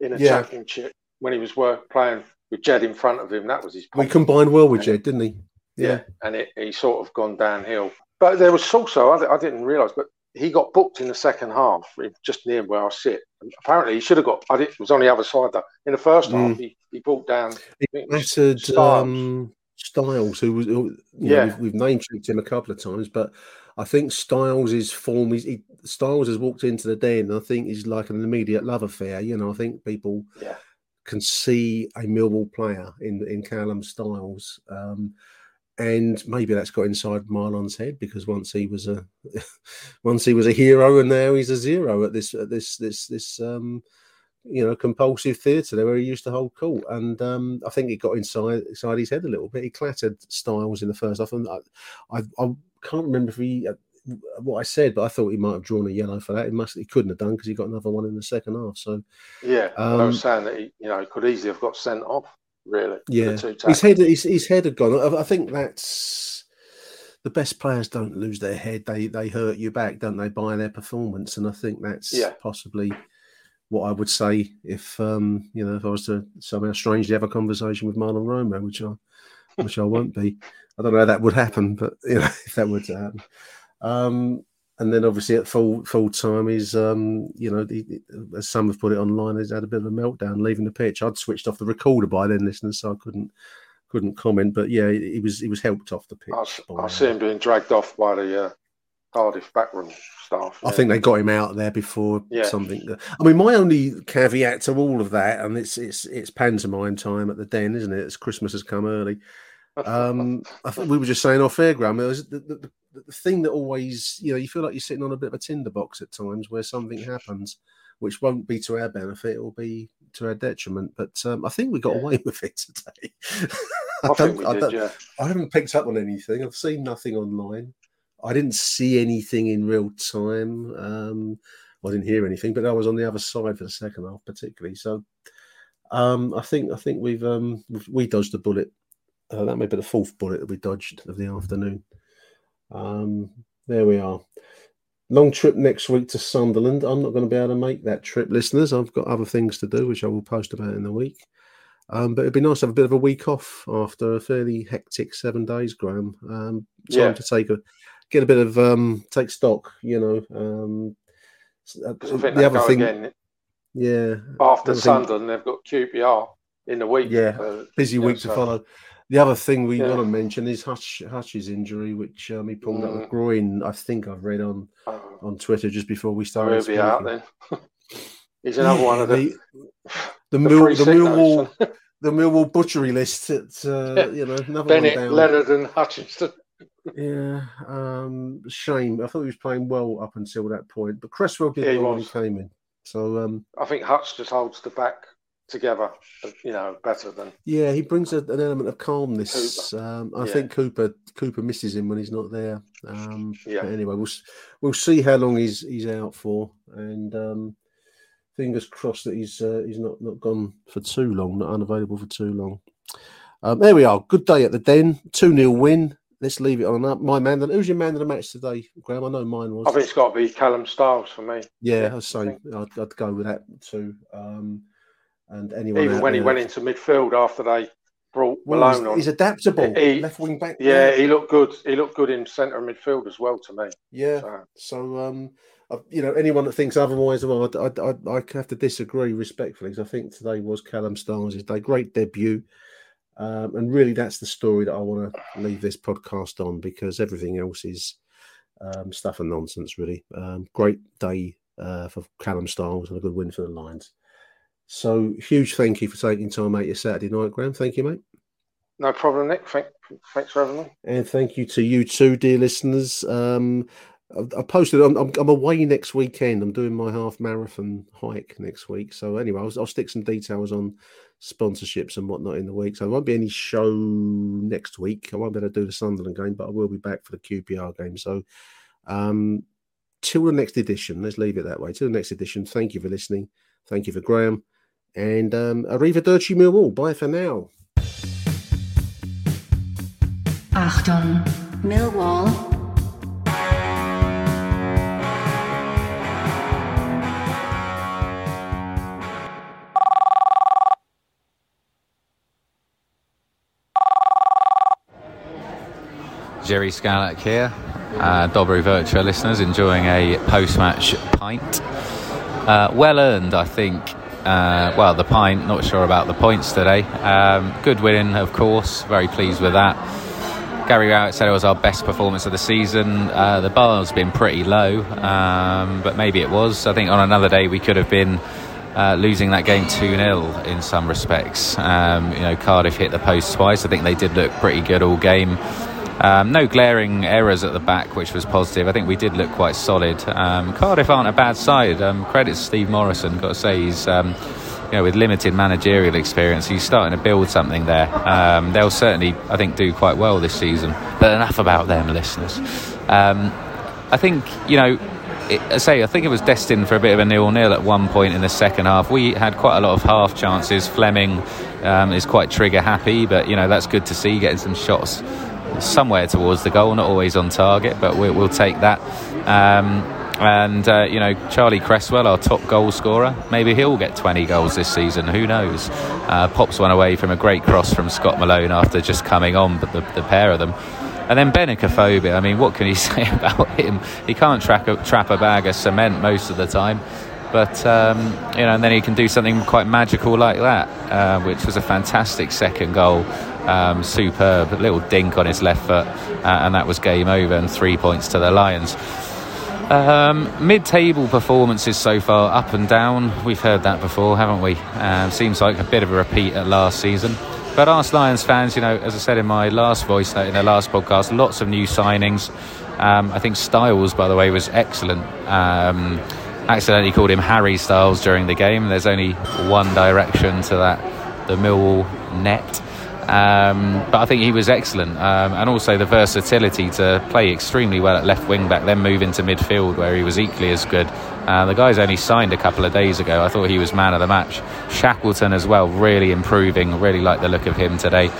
in a Yeah. championship when he was work, playing with Jed in front of him. That was his we combined well with Yeah. Jed, didn't he? yeah, and it, he sort of gone downhill. But there was also I, I didn't realise, but he got booked in the second half, just near where I sit. Apparently, he should have got. I did, it was on the other side though. In the first Mm. half, he, he brought down. I think it was Battered Styles. um, Styles, who was, who, Yeah. know, we've, we've name checked him a couple of times, but I think Styles' is form, he's, he, Styles has walked into the den. And I think he's like an immediate love affair. You know, I think people Yeah. can see a Millwall player in in Callum Styles. Um, and maybe that's got inside Mahlon's head because once he was a once he was a hero and now he's a zero at this at this this this um you know compulsive theatre there where he used to hold court. And um I think it got inside inside his head a little bit. He clattered Styles in the first half. And I I, I can't remember if he uh, what I said but I thought he might have drawn a yellow for that. He must he couldn't have done because he got another one in the second half. So Yeah, and I Um, was saying that he, you know, could easily have got sent off. Really, Yeah, his head, his, his head had gone. I, I think that's the best players don't lose their head. They they hurt you back, don't they, by their performance? And I think that's Yeah. possibly what I would say if um, you know if I was to somehow strangely have a conversation with Mahlon Romeo, which I which I won't be. I don't know how that would happen, but you know if that were to happen. Um, and then obviously at full full time, he's um, you know, he, as some have put it online, he's had a bit of a meltdown leaving the pitch. I'd switched off the recorder by then, listeners, so I couldn't couldn't comment. But yeah, he, was he was helped off the pitch. I, I see him being dragged off by the uh, Cardiff backroom staff. I think they got him out there before Yeah. something. I mean, my only caveat to all of that, and it's it's it's pantomime time at the den, isn't it? It's Christmas has come early. Um, I think we were just saying off air, Graham. It was the, the, the, thing that always, you know, you feel like you're sitting on a bit of a tinderbox at times where something happens, which won't be to our benefit; it will be to our detriment. But um, I think we got Yeah. away with it today. I think we I did, don't- yeah. I haven't picked up on anything. I've seen nothing online. I didn't see anything in real time. Um, I didn't hear anything, but I was on the other side for the second half, particularly. So um, I think I think we've um, we've- we dodged a bullet. Uh, that may be the fourth bullet that we dodged of the afternoon. Um, there we are. Long trip next week to Sunderland. I'm not going to be able to make that trip, listeners. I've got other things to do, which I will post about in the week. Um, but it'd be nice to have a bit of a week off after a fairly hectic seven days, Graham. Um, time Yeah. to take a get a bit of um, take stock. You know, um, uh, 'Cause I think the other thing, again yeah, after other thing- Sunderland. They've got QPR in the week. Yeah, busy week to so- follow. The other thing we Yeah. want to mention is Hutch Hutch's injury, which um, he pulled up Mm. with groin. I think I've read on Uh, on Twitter just before we started. he'll be out then. He's another one of the, the the, the Mill, the Millwall the Millwall butchery list. It's uh, Yeah. you know another Bennett, one down. Leonard, and Hutchinson. Yeah, um, shame. I thought he was playing well up until that point, but Cresswell did Yeah, well when he was. came in. So um, I think Hutch just holds the back together, you know, better than. Yeah, he brings a, an element of calmness. Um, I Yeah. think Cooper Cooper misses him when he's not there. Um, Yeah. anyway, we'll we'll see how long he's he's out for, and um, fingers crossed that he's uh, he's not not gone for too long, not unavailable for too long. Um, there we are. Good day at the Den. Two 0 win. Let's leave it on that. My man. Who's your man of the match today, Graham? I know mine was. I think it's got to be Callum Styles for me. Yeah, I was saying I'd, I'd go with that too. Um, and anyone Even when he went into midfield after they brought Well, Malone he's, on, he's adaptable. He- left wing back. yeah, he looked good. He looked good in centre and midfield as well to me. yeah. So, So, um, you know, anyone that thinks otherwise, well, I, I, I, I have to disagree respectfully because I think today was Callum Styles' day. Great debut. Um, and really, that's the story that I want to leave this podcast on because everything else is um, stuff and nonsense, really. Um, great day uh, for Callum Styles and a good win for the Lions. So, huge thank you for taking time out your Saturday night, Graham. Thank you, mate. no problem, Nick. Thank, thanks for having me. And thank you to you too, dear listeners. Um, I, posted. I'm, I'm, I'm away next weekend. I'm doing my half marathon hike next week. So anyway, I'll, I'll stick some details on sponsorships and whatnot in the week. So there won't be any show next week. I won't be able to do the Sunderland game, but I will be back for the QPR game. So um, till the next edition, let's leave it that way. Till the next edition. Thank you for listening. Thank you for Graham. And um, Arrivederci Millwall. Bye for now. Achtung, Millwall. Jerry Scarlett here. Uh, Dobry Virtua listeners enjoying a post match pint. Uh, well earned, I think. Uh, well, the pint, not sure about the points today. Um, good winning, of course. Very pleased with that. Gary Rowett said it was our best performance of the season. Uh, the bar's been pretty low, um, but maybe it was. I think on another day we could have been uh, losing that game 2 0 in some respects. Um, you know, Cardiff hit the post twice. I think they did look pretty good all game. Um, no glaring errors at the back, which was positive. I think we did look quite solid. Um, Cardiff aren't a bad side. Um, credit to Steve Morison. Got to say he's. Um, you know, with limited managerial experience, he's starting to build something there. Um, they'll certainly, I think, do quite well this season. But enough about them, listeners. Um, I think, you know, it, I say I think it was destined for a bit of a nil-nil at one point in the second half. We had quite a lot of half chances. Fleming um, is quite trigger happy, but you know that's good to see getting some shots somewhere towards the goal, not always on target, but we, we'll take that. Um, and uh, you know Charlie Cresswell, our top goal scorer, maybe he'll get 20 goals this season. Who knows? Uh, pops one away from a great cross from Scott Malone after just coming on, but the, the pair of them. And then Benik Afobe. I mean, what can you say about him? He can't track a, trap a bag of cement most of the time, but um, you know, and then he can do something quite magical like that, uh, which was a fantastic second goal. Um, superb, little dink on his left foot, uh, and that was game over, and three points to the Lions. Um, mid-table performances so far, up and down. We've heard that before, haven't we? Um, seems like a bit of a repeat at last season. But ask Lions fans, you know, as I said in my last voice note in the last podcast, lots of new signings. Um, I think Styles, by the way, was excellent. Um, accidentally called him Harry Styles during the game. There's only one direction to that, the Millwall net. Um, but I think he was excellent, um, and also the versatility to play extremely well at left wing back, then move into midfield where he was equally as good. Uh, the guy's only signed a couple of days ago. I thought he was man of the match. Shackleton as well, really improving. Really like the look of him today.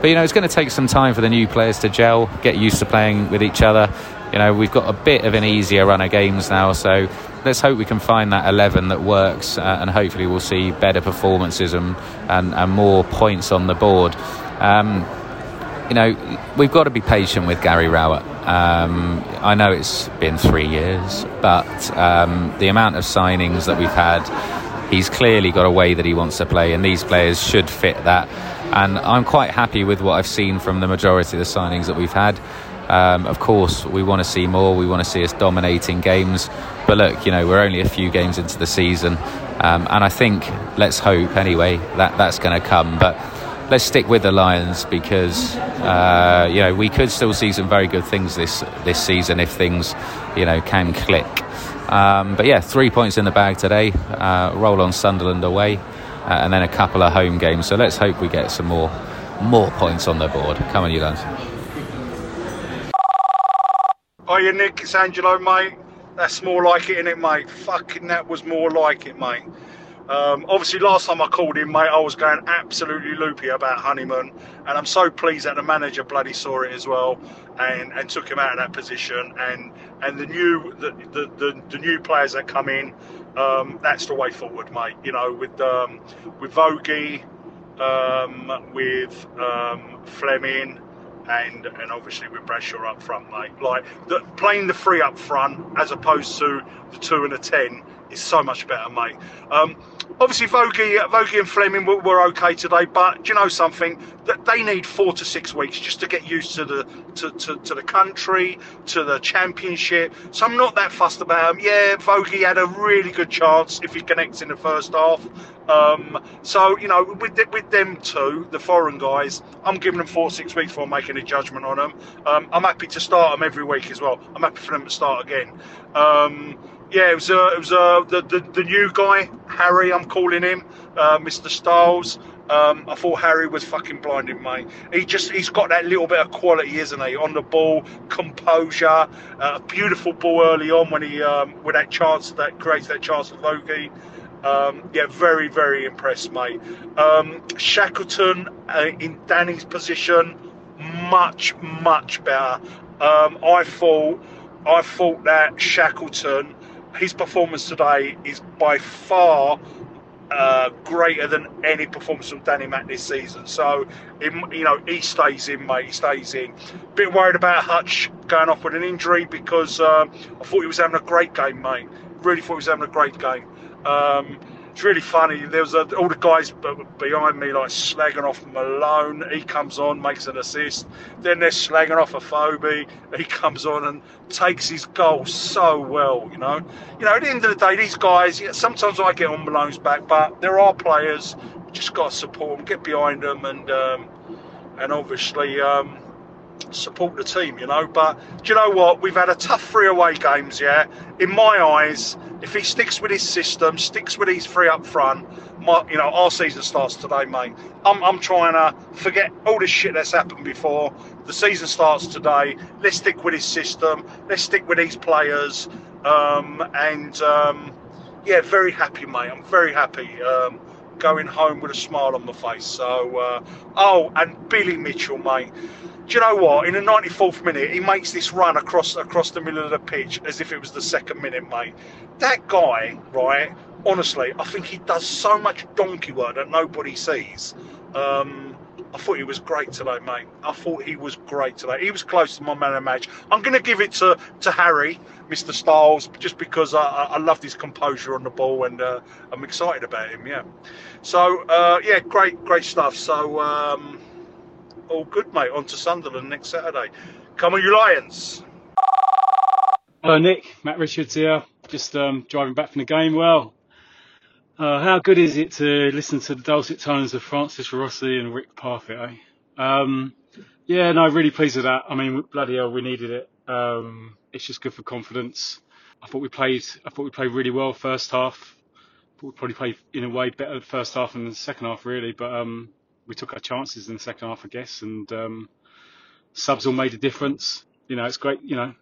But you know, it's going to take some time for the new players to gel, get used to playing with each other. You know, we've got a bit of an easier run of games now, so let's hope we can find that 11 that works, uh, and hopefully we'll see better performances and, and, and more points on the board. Um, you know, we've got to be patient with Gary Rowett. Um, I know it's been three years, but um, the amount of signings that we've had, he's clearly got a way that he wants to play, and these players should fit that. And I'm quite happy with what I've seen from the majority of the signings that we've had. Um, of course, we want to see more. We want to see us dominating games. But look, you know, we're only a few games into the season, um, and I think, let's hope anyway, that that's going to come. But let's stick with the Lions because uh, you know we could still see some very good things this this season if things you know can click. Um, but yeah, three points in the bag today. Uh, roll on Sunderland away, uh, and then a couple of home games. So let's hope we get some more more points on the board. Come on, you lads. Hiya, Nick. It's Angelo, mate. That's more like it, innit, mate? Fucking that was more like it, mate. Um, obviously, last time I called in, mate, I was going absolutely loopy about Honeyman, and I'm so pleased that the manager bloody saw it as well and, and took him out of that position. And and the new the the, the, the new players that come in, um, that's the way forward, mate. You know, with um, with Vogie, um, with um, Flemming, and and obviously with Bradshaw up front, mate. Like the, playing the three up front as opposed to the two and a ten is so much better, mate. Um, obviously, Vogie, Vogie and Flemming were, were, okay today, but do you know something? That they need four to six weeks just to get used to the to, to, to, the country, to the championship. So I'm not that fussed about them. Yeah, Vogie had a really good chance if he connects in the first half. Um, so you know, with with them two, the foreign guys, I'm giving them four six weeks before making a judgment on them. Um, I'm happy to start them every week as well. I'm happy for them to start again. Um, yeah, it was uh, it was uh, the, the the new guy, Harry. I'm calling him, uh, Mr. Styles. Um, I thought Harry was fucking blinding, mate. He just he's got that little bit of quality, isn't he? On the ball, composure, uh, a beautiful ball early on when he um, with that chance that creates that chance for Vogie. Um, yeah, very very impressed, mate. Um, Shackleton uh, in Danny's position, much much better. Um, I thought I thought that Shackleton his performance today is by far uh, greater than any performance from Danny Mack this season. So, you know, he stays in, mate. He stays in. Bit worried about Hutch going off with an injury because um, I thought he was having a great game, mate. Really thought he was having a great game. Um, it's really funny. There was a, all the guys behind me like slagging off Malone. He comes on, makes an assist. Then they're slagging off Afobe. He comes on and takes his goal so well. You know, you know. At the end of the day, these guys. Sometimes I get on Malone's back, but there are players. Just got to support them, get behind them, and um, and obviously. Um, support the team, you know. But do you know what? We've had a tough three away games, yeah. In my eyes, if he sticks with his system, sticks with his three up front, my, you know, our season starts today, mate. I'm, I'm trying to forget all this shit that's happened before. The season starts today. Let's stick with his system. Let's stick with these players. Um, and um, yeah, very happy, mate. I'm very happy. Um, going home with a smile on my face. So, uh, oh, and Billy Mitchell, mate do you know what? In the 94th minute, he makes this run across across the middle of the pitch as if it was the second minute, mate. That guy, right? Honestly, I think he does so much donkey work that nobody sees. Um, I thought he was great today, mate. I thought he was great today. He was close to my man of the match. I'm going to give it to, to Harry, Mr. Styles, just because I, I loved his composure on the ball and uh, I'm excited about him. Yeah. So uh, yeah, great, great stuff. So. Um, all good, mate. On to Sunderland next Saturday. Come on, you Lions. Hello, Nick. Matt Richards here. Just um, driving back from the game. Well, uh, how good is it to listen to the dulcet tones of Francis Rossi and Rick Parfitt? Eh? Um, yeah, no, really pleased with that. I mean, bloody hell, we needed it. Um, it's just good for confidence. I thought we played. I thought we played really well first half. We probably played in a way better first half than the second half, really. But um, we took our chances in the second half, I guess, and um, subs all made a difference. You know, it's great. You know,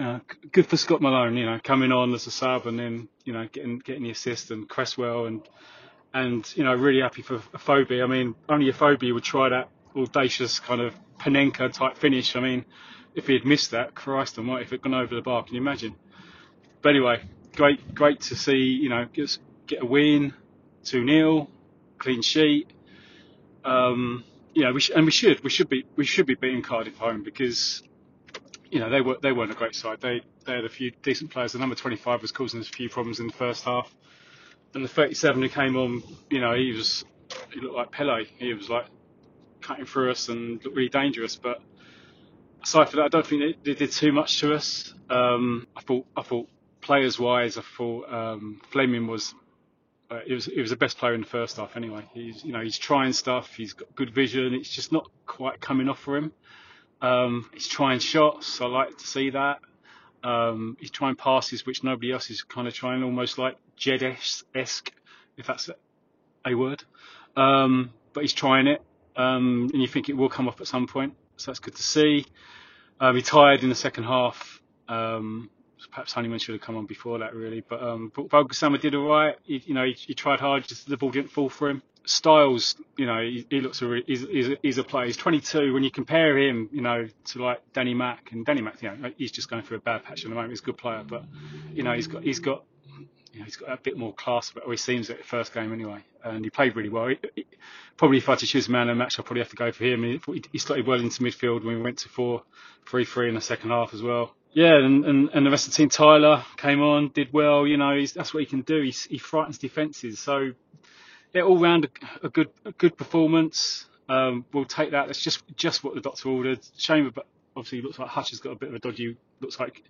uh, good for Scott Malone. You know, coming on as a sub and then you know getting getting the assist and Cresswell and and you know really happy for Afobe. I mean, only a Afobe would try that audacious kind of Panenka type finish. I mean, if he had missed that, Christ Almighty, if it gone over the bar, can you imagine? But anyway, great great to see. You know, get get a win, two 0 clean sheet um, know, we sh- and we should we should be we should be beating Cardiff home because you know they were they weren't a great side. They they had a few decent players. The number 25 was causing us a few problems in the first half, and the 37 who came on, you know, he was he looked like Pele. He was like cutting through us and looked really dangerous. But aside from that, I don't think they, they did too much to us. Um, I thought I thought players wise, I thought um, Flemming was uh, he was he was the best player in the first half anyway. He's you know he's trying stuff. He's got good vision. It's just not quite coming off for him. Um, he's trying shots. I like to see that. Um, he's trying passes which nobody else is kind of trying, almost like Jed esque, if that's a word. Um, but he's trying it, um, and you think it will come off at some point. So that's good to see. Um, he tired in the second half. Um, perhaps Honeyman should have come on before that, really. But um, Voglsammer did all right. He, you know, he, he, tried hard, just the ball didn't fall for him. Styles, you know, he, he looks a he's, he's, a, he's a player. He's 22. When you compare him, you know, to like Danny Mack and Danny Mack, you know, he's just going through a bad patch at the moment. He's a good player, but you know, he's got he's got you know, he's got a bit more class or he seems at the first game anyway. And he played really well. He, he, probably if I had to choose a man in the match, I'd probably have to go for him. He, he started well into midfield when we went to 4 3 3 in the second half as well. Yeah, and, and, and the rest of the team, Tyler came on, did well. You know, that's what he can do. He, he frightens defences. So, yeah, all round a, a good a good performance. Um, we'll take that. That's just just what the doctor ordered. Shame, but obviously, looks like Hutch has got a bit of a dodgy. Looks like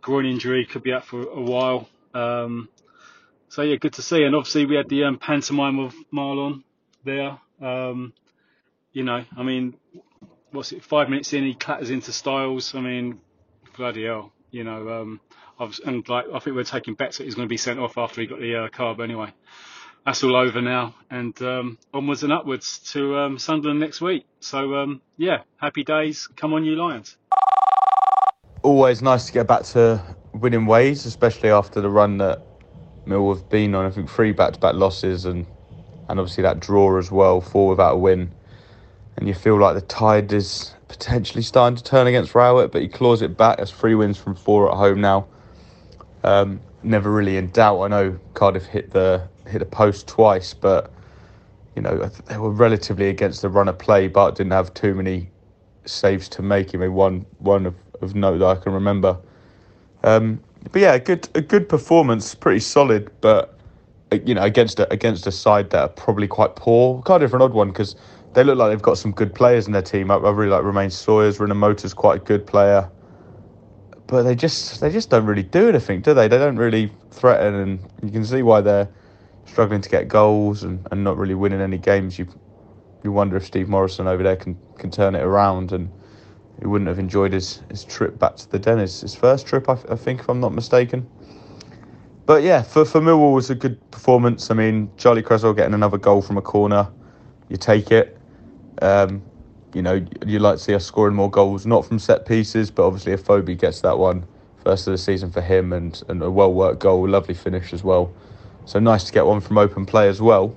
groin injury could be out for a while. Um, so yeah, good to see. And obviously we had the um, pantomime of Mahlon there. Um, you know, I mean, what's it? Five minutes in, he clatters into Styles. I mean, bloody hell. You know, um, was, and like I think we're taking bets that he's going to be sent off after he got the uh, carb anyway. That's all over now, and um, onwards and upwards to um, Sunderland next week. So um, yeah, happy days. Come on, you Lions! Always nice to get back to winning ways, especially after the run that Mill have been on. I think three back-to-back losses and and obviously that draw as well, four without a win. And you feel like the tide is potentially starting to turn against Rowett, but he claws it back as three wins from four at home now. Um, never really in doubt. I know Cardiff hit the hit a post twice, but you know they were relatively against the run of play, but didn't have too many saves to make. I mean, one one of, of note that I can remember um, but yeah, a good a good performance, pretty solid, but uh, you know against a, against a side that are probably quite poor. Of an odd one because they look like they've got some good players in their team. I, really like Romain Sawyers. Rinomhota's quite a good player, but they just they just don't really do anything, do they? They don't really threaten, and you can see why they're struggling to get goals and, and not really winning any games. You you wonder if Steve Morison over there can can turn it around and he wouldn't have enjoyed his, his trip back to the den. His, his first trip, I, I think, if I'm not mistaken. But yeah, for, for Millwall, it was a good performance. I mean, Charlie Cresswell getting another goal from a corner, you take it. Um, you know, you'd like to see us scoring more goals, not from set pieces, but obviously if Phobie gets that one, first of the season for him, and, and a well worked goal, lovely finish as well. So nice to get one from open play as well.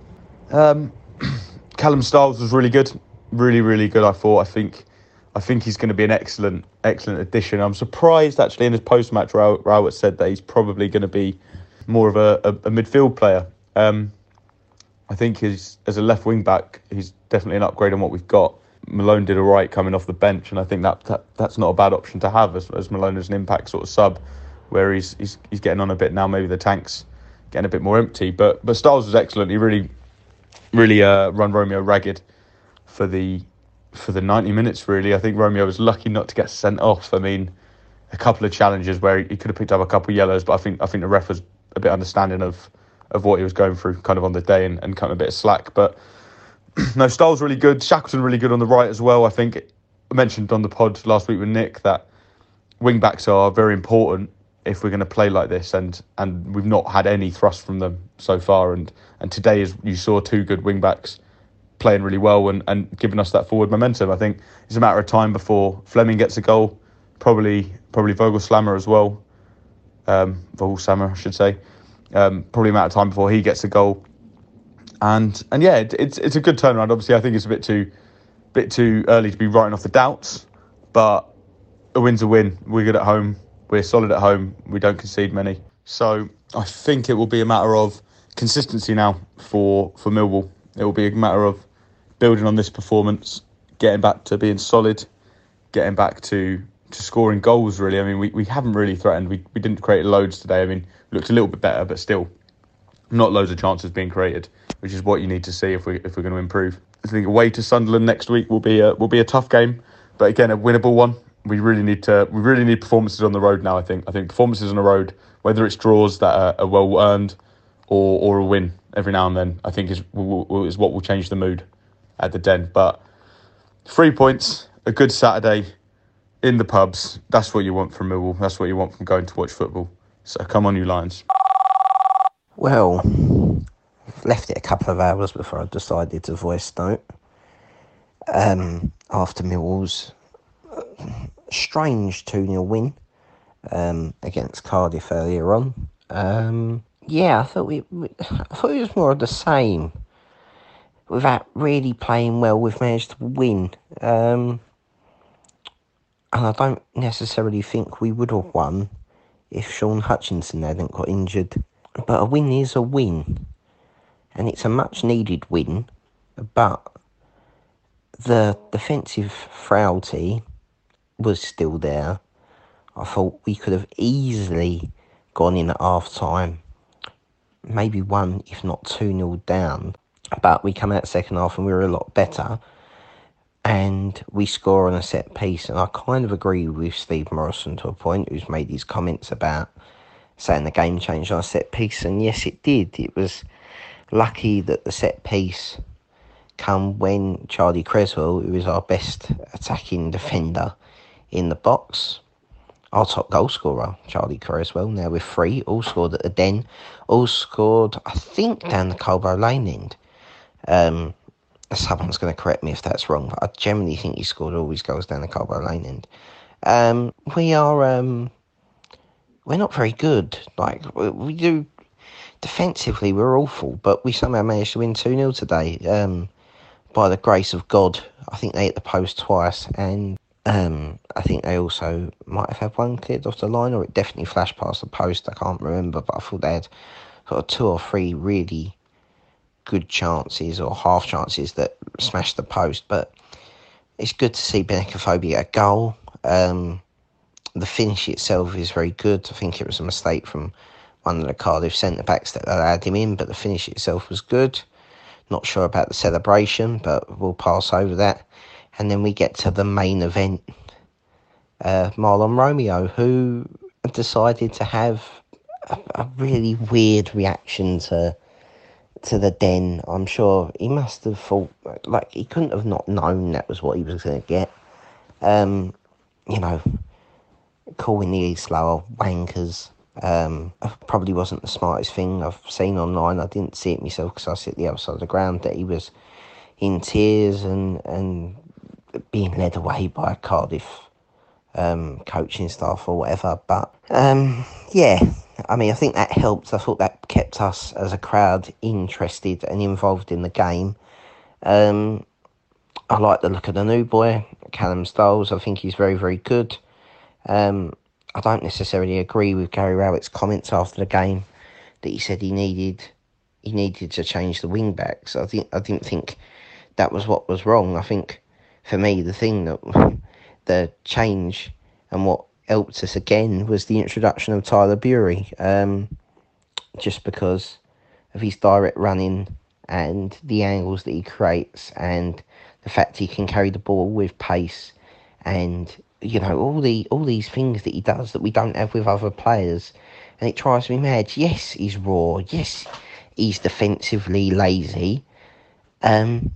Um, Callum Styles was really good, really, really good. I thought. I think I think he's going to be an excellent, excellent addition. I'm surprised actually in his post-match, Rowett said that he's probably going to be more of a, a, a midfield player. Um, I think he's as a left wing back, he's definitely an upgrade on what we've got. Malone did all right coming off the bench, and I think that, that that's not a bad option to have as, as Malone is an impact sort of sub, where he's, he's he's getting on a bit now. Maybe the tank's getting a bit more empty, but but Styles was excellent. He really really uh, run Romeo ragged for the for the 90 minutes, really. I think Romeo was lucky not to get sent off. I mean, a couple of challenges where he could have picked up a couple of yellows, but I think I think the ref was a bit understanding of of what he was going through kind of on the day and, and kind of a bit of slack. But no, Styles really good. Shackleton really good on the right as well. I think I mentioned on the pod last week with Nick that wing backs are very important if we're going to play like this, and and we've not had any thrust from them so far. And and today, as you saw, two good wing backs playing really well and, and giving us that forward momentum. I think it's a matter of time before Flemming gets a goal, probably probably Vogel Slammer as well. Um, Voglsammer, I should say. Um, probably a matter of time before he gets a goal. And and yeah, it, it's it's a good turnaround. Obviously, I think it's a bit too bit too early to be writing off the doubts, but a win's a win. We're good at home. We're solid at home. We don't concede many. So I think it will be a matter of consistency now for for Millwall. It will be a matter of building on this performance, getting back to being solid, getting back to, to scoring goals. Really, I mean, we, we haven't really threatened. We we didn't create loads today. I mean, looked a little bit better, but still, not loads of chances being created, which is what you need to see if we if we're going to improve. I think away to Sunderland next week will be a will be a tough game, but again a winnable one. We really need to we really need performances on the road now. I think I think performances on the road, whether it's draws that are, are well earned, or or a win every now and then, I think is is what will change the mood at the Den. But three points, a good Saturday in the pubs. That's what you want from Millwall. That's what you want from going to watch football. So come on, you Lions. Well, left it a couple of hours before I decided to voice note. Um, after Millwall's strange 2 0 win um, against Cardiff earlier on. Um, yeah, I thought we, we, I thought it was more of the same. Without really playing well, we've managed to win. Um, and I don't necessarily think we would have won if Shaun Hutchinson hadn't got injured. But a win is a win. And it's a much needed win. But the defensive frailty was still there. I thought we could have easily gone in at half time, maybe one, if not two nil down. But we come out second half and we were a lot better. And we score on a set piece. And I kind of agree with Steve Morison to a point, who's made his comments about saying the game changed on a set piece. And yes, it did. It was lucky that the set piece come when Charlie Cresswell, who is our best attacking defender in the box, our top goal scorer, Charlie Cresswell, now with three, all scored at the Den, all scored, I think, down the Coldblow Lane end. Um, someone's going to correct me if that's wrong, but I generally think he scored all his goals down the Coldblow Lane end. Um, we are, um, we're not very good. Like, we do, defensively, we're awful, but we somehow managed to win 2 0 today. Um, by the grace of God, I think they hit the post twice, and um, I think they also might have had one cleared off the line, or it definitely flashed past the post. I can't remember, but I thought they had sort of two or three really good chances or half chances that smashed the post. But it's good to see Benik Afobe get a goal. Um, the finish itself is very good. I think it was a mistake from one of the Cardiff centre backs that allowed him in, but the finish itself was good. Not sure about the celebration, but we'll pass over that and then we get to the main event. Uh, Mahlon Romeo, who decided to have a, a, really weird reaction to to the den. I'm sure he must have thought like he couldn't have not known that was what he was going to get. Um, you know, calling the East Lower wankers. Um, probably wasn't the smartest thing I've seen online. I didn't see it myself because I sit the other side of the ground. That he was in tears and and being led away by Cardiff um, coaching staff or whatever. But um, yeah, I mean, I think that helped. I thought that kept us as a crowd interested and involved in the game. Um, I like the look of the new boy, Callum Styles. I think he's very, very good. Um, I don't necessarily agree with Gary Rowett's comments after the game that he said he needed he needed to change the wing backs. I think I didn't think that was what was wrong. I think for me, the thing that the change and what helped us again was the introduction of Tyler Burey. Um, just because of his direct running and the angles that he creates and the fact he can carry the ball with pace and you know all the all these things that he does that we don't have with other players. And it drives me mad. Yes he's raw. Yes he's defensively lazy. Um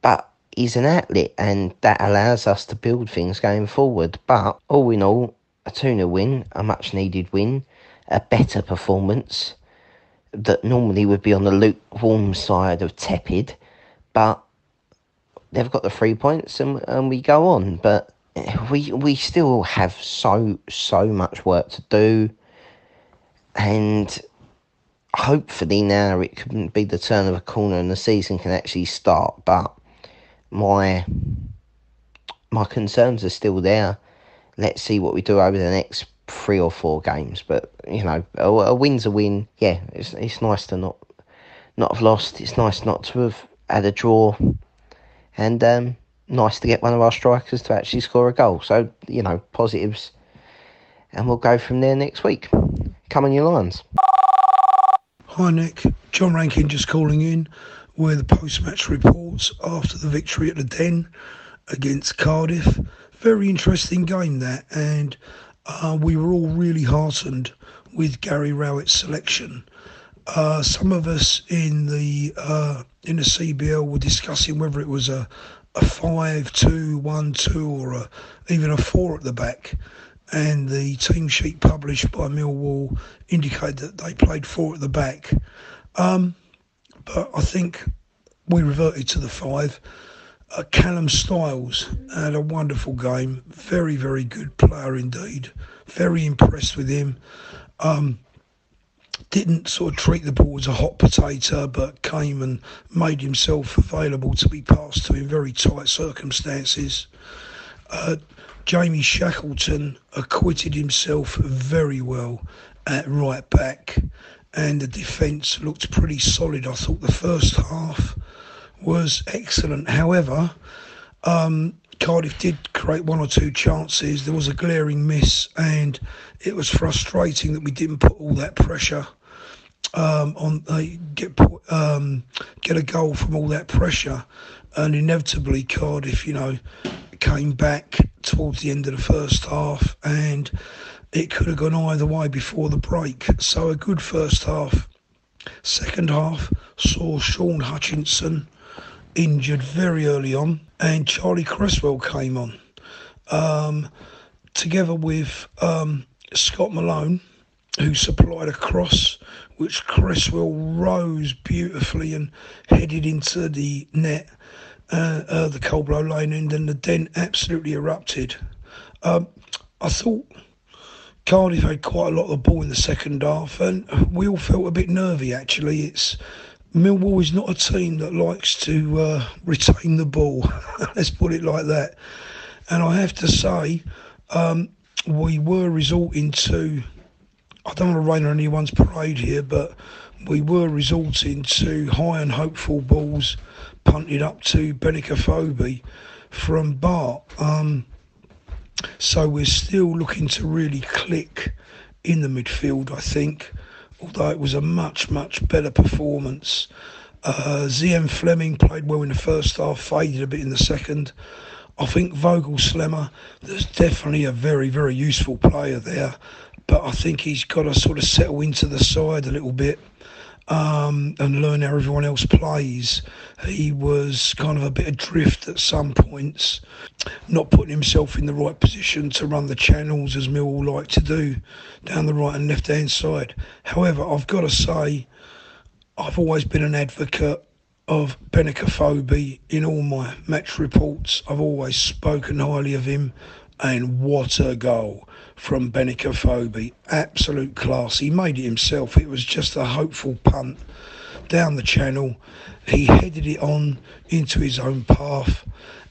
but is an outlet and that allows us to build things going forward. But all in all, a 2 0 win, a much needed win, a better performance that normally would be on the lukewarm side of tepid, but they've got the three points and, and we go on. But we we still have so so much work to do, and hopefully now it can be the turn of a corner and the season can actually start. But my my concerns are still there. Let's see what we do over the next three or four games. But you know, a, a win's a win. Yeah, it's it's nice to not not have lost. It's nice not to have had a draw, and um, nice to get one of our strikers to actually score a goal. So you know, positives, and we'll go from there next week. Come on, your lines. Hi Nick, John Rankin just calling in with the post match reports after the victory at the Den against Cardiff. Very interesting game there, and uh, we were all really heartened with Gary Rowett's selection. Uh, some of us in the uh, in the CBL were discussing whether it was a a five two one two or a, even a four at the back, and the team sheet published by Millwall indicated that they played four at the back. Um, but I think we reverted to the five. Uh, Callum Styles had a wonderful game. Very, very good player indeed. Very impressed with him. Um, didn't sort of treat the ball as a hot potato, but came and made himself available to be passed to in very tight circumstances. Uh, Jamie Shackleton acquitted himself very well at right back, and the defence looked pretty solid. I thought the first half was excellent. However, um, Cardiff did create one or two chances. There was a glaring miss, and it was frustrating that we didn't put all that pressure um, on uh, get um, get a goal from all that pressure, and inevitably Cardiff, you know, came back towards the end of the first half, and it could have gone either way before the break. So a good first half. Second half saw Shaun Hutchinson injured very early on, and Charlie Cresswell came on, um, together with um, Scott Malone, who supplied a cross, which Cresswell rose beautifully and headed into the net, uh, uh, the Coldblow Lane end, and the den absolutely erupted. Um, I thought Cardiff had quite a lot of the ball in the second half, and we all felt a bit nervy actually. It's Millwall is not a team that likes to uh, retain the ball. Let's put it like that. And I have to say, um, we were resorting to. I don't want to rain on anyone's parade here, but we were resorting to high and hopeful balls punted up to Benik Afobe from Bart. Um, so we're still looking to really click in the midfield, I think although it was a much, much better performance. Uh, Zian Flemming played well in the first half, faded a bit in the second. I think Voglsammer, there's definitely a very, very useful player there, but I think he's got to sort of settle into the side a little bit um, and learn how everyone else plays. He was kind of a bit adrift at some points, not putting himself in the right position to run the channels as Millwall like to do down the right and left hand side. However, I've got to say, I've always been an advocate of Benik Afobe in all my match reports. I've always spoken highly of him, and what a goal! From Benik Afobe. Absolute class. He made it himself. It was just a hopeful punt down the channel. He headed it on into his own path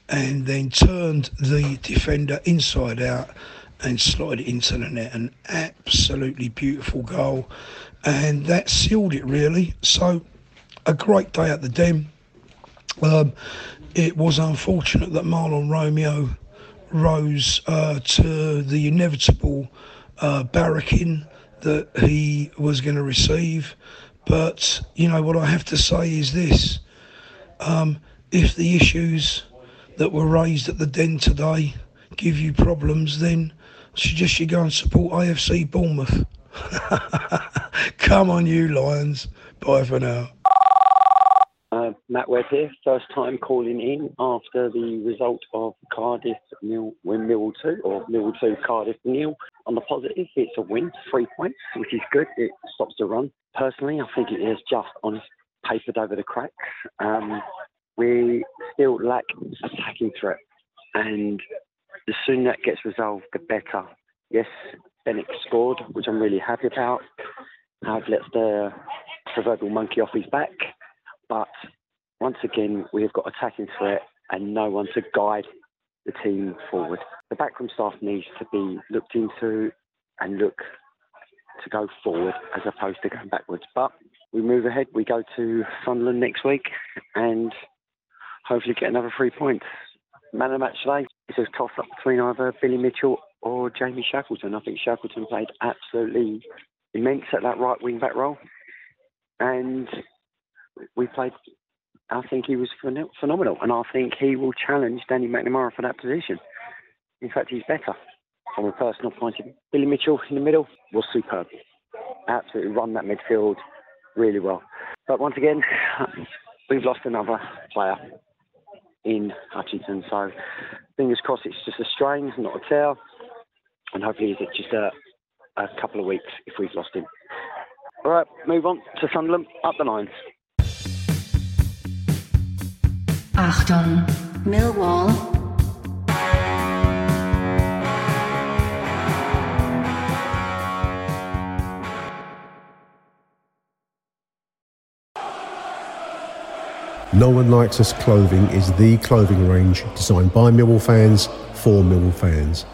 and then turned the defender inside out and slotted it into the net. An absolutely beautiful goal. And that sealed it really. So a great day at the Den. Um, it was unfortunate that Mahlon Romeo rose uh, to the inevitable uh, barracking that he was going to receive. But, you know, what I have to say is this um, if the issues that were raised at the den today give you problems, then I suggest you go and support AFC Bournemouth. Come on, you Lions. Bye for now. Matt Webb here, first time calling in after the result of Cardiff nil win Millwall 2 or Millwall 2 Cardiff nil. On the positive, it's a win, three points, which is good. It stops the run. Personally, I think it is just on papered over the cracks. Um, we still lack attacking threat, and the sooner that gets resolved, the better. Yes, Bennett scored, which I'm really happy about. I've let the proverbial monkey off his back but once again, we have got attacking threat and no one to guide the team forward. The backroom staff needs to be looked into and look to go forward as opposed to going backwards. But we move ahead. We go to Sunderland next week and hopefully get another three points. Man of the match today is a toss up between either Billy Mitchell or Jamie Shackleton. I think Shackleton played absolutely immense at that right wing back role. And we played. I think he was phenomenal, and I think he will challenge Danny McNamara for that position. In fact, he's better from a personal point of view. Billy Mitchell in the middle was superb. Absolutely run that midfield really well. But once again, we've lost another player in Hutchinson. So fingers crossed it's just a strain, not a tear. And hopefully it's just a, a couple of weeks if we've lost him. All right, move on to Sunderland, up the lines. Achtung, Millwall. No One Likes Us clothing is the clothing range designed by Millwall fans for Millwall fans.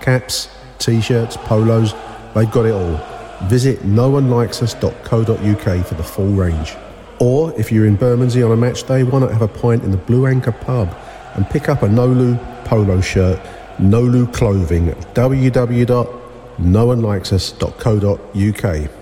Caps, t-shirts, polos, they've got it all. Visit noonelikesus.co.uk for the full range. Or if you're in Bermondsey on a match day, why not have a pint in the Blue Anchor pub and pick up a Nolu polo shirt, Nolu clothing at www.noonelikesus.co.uk.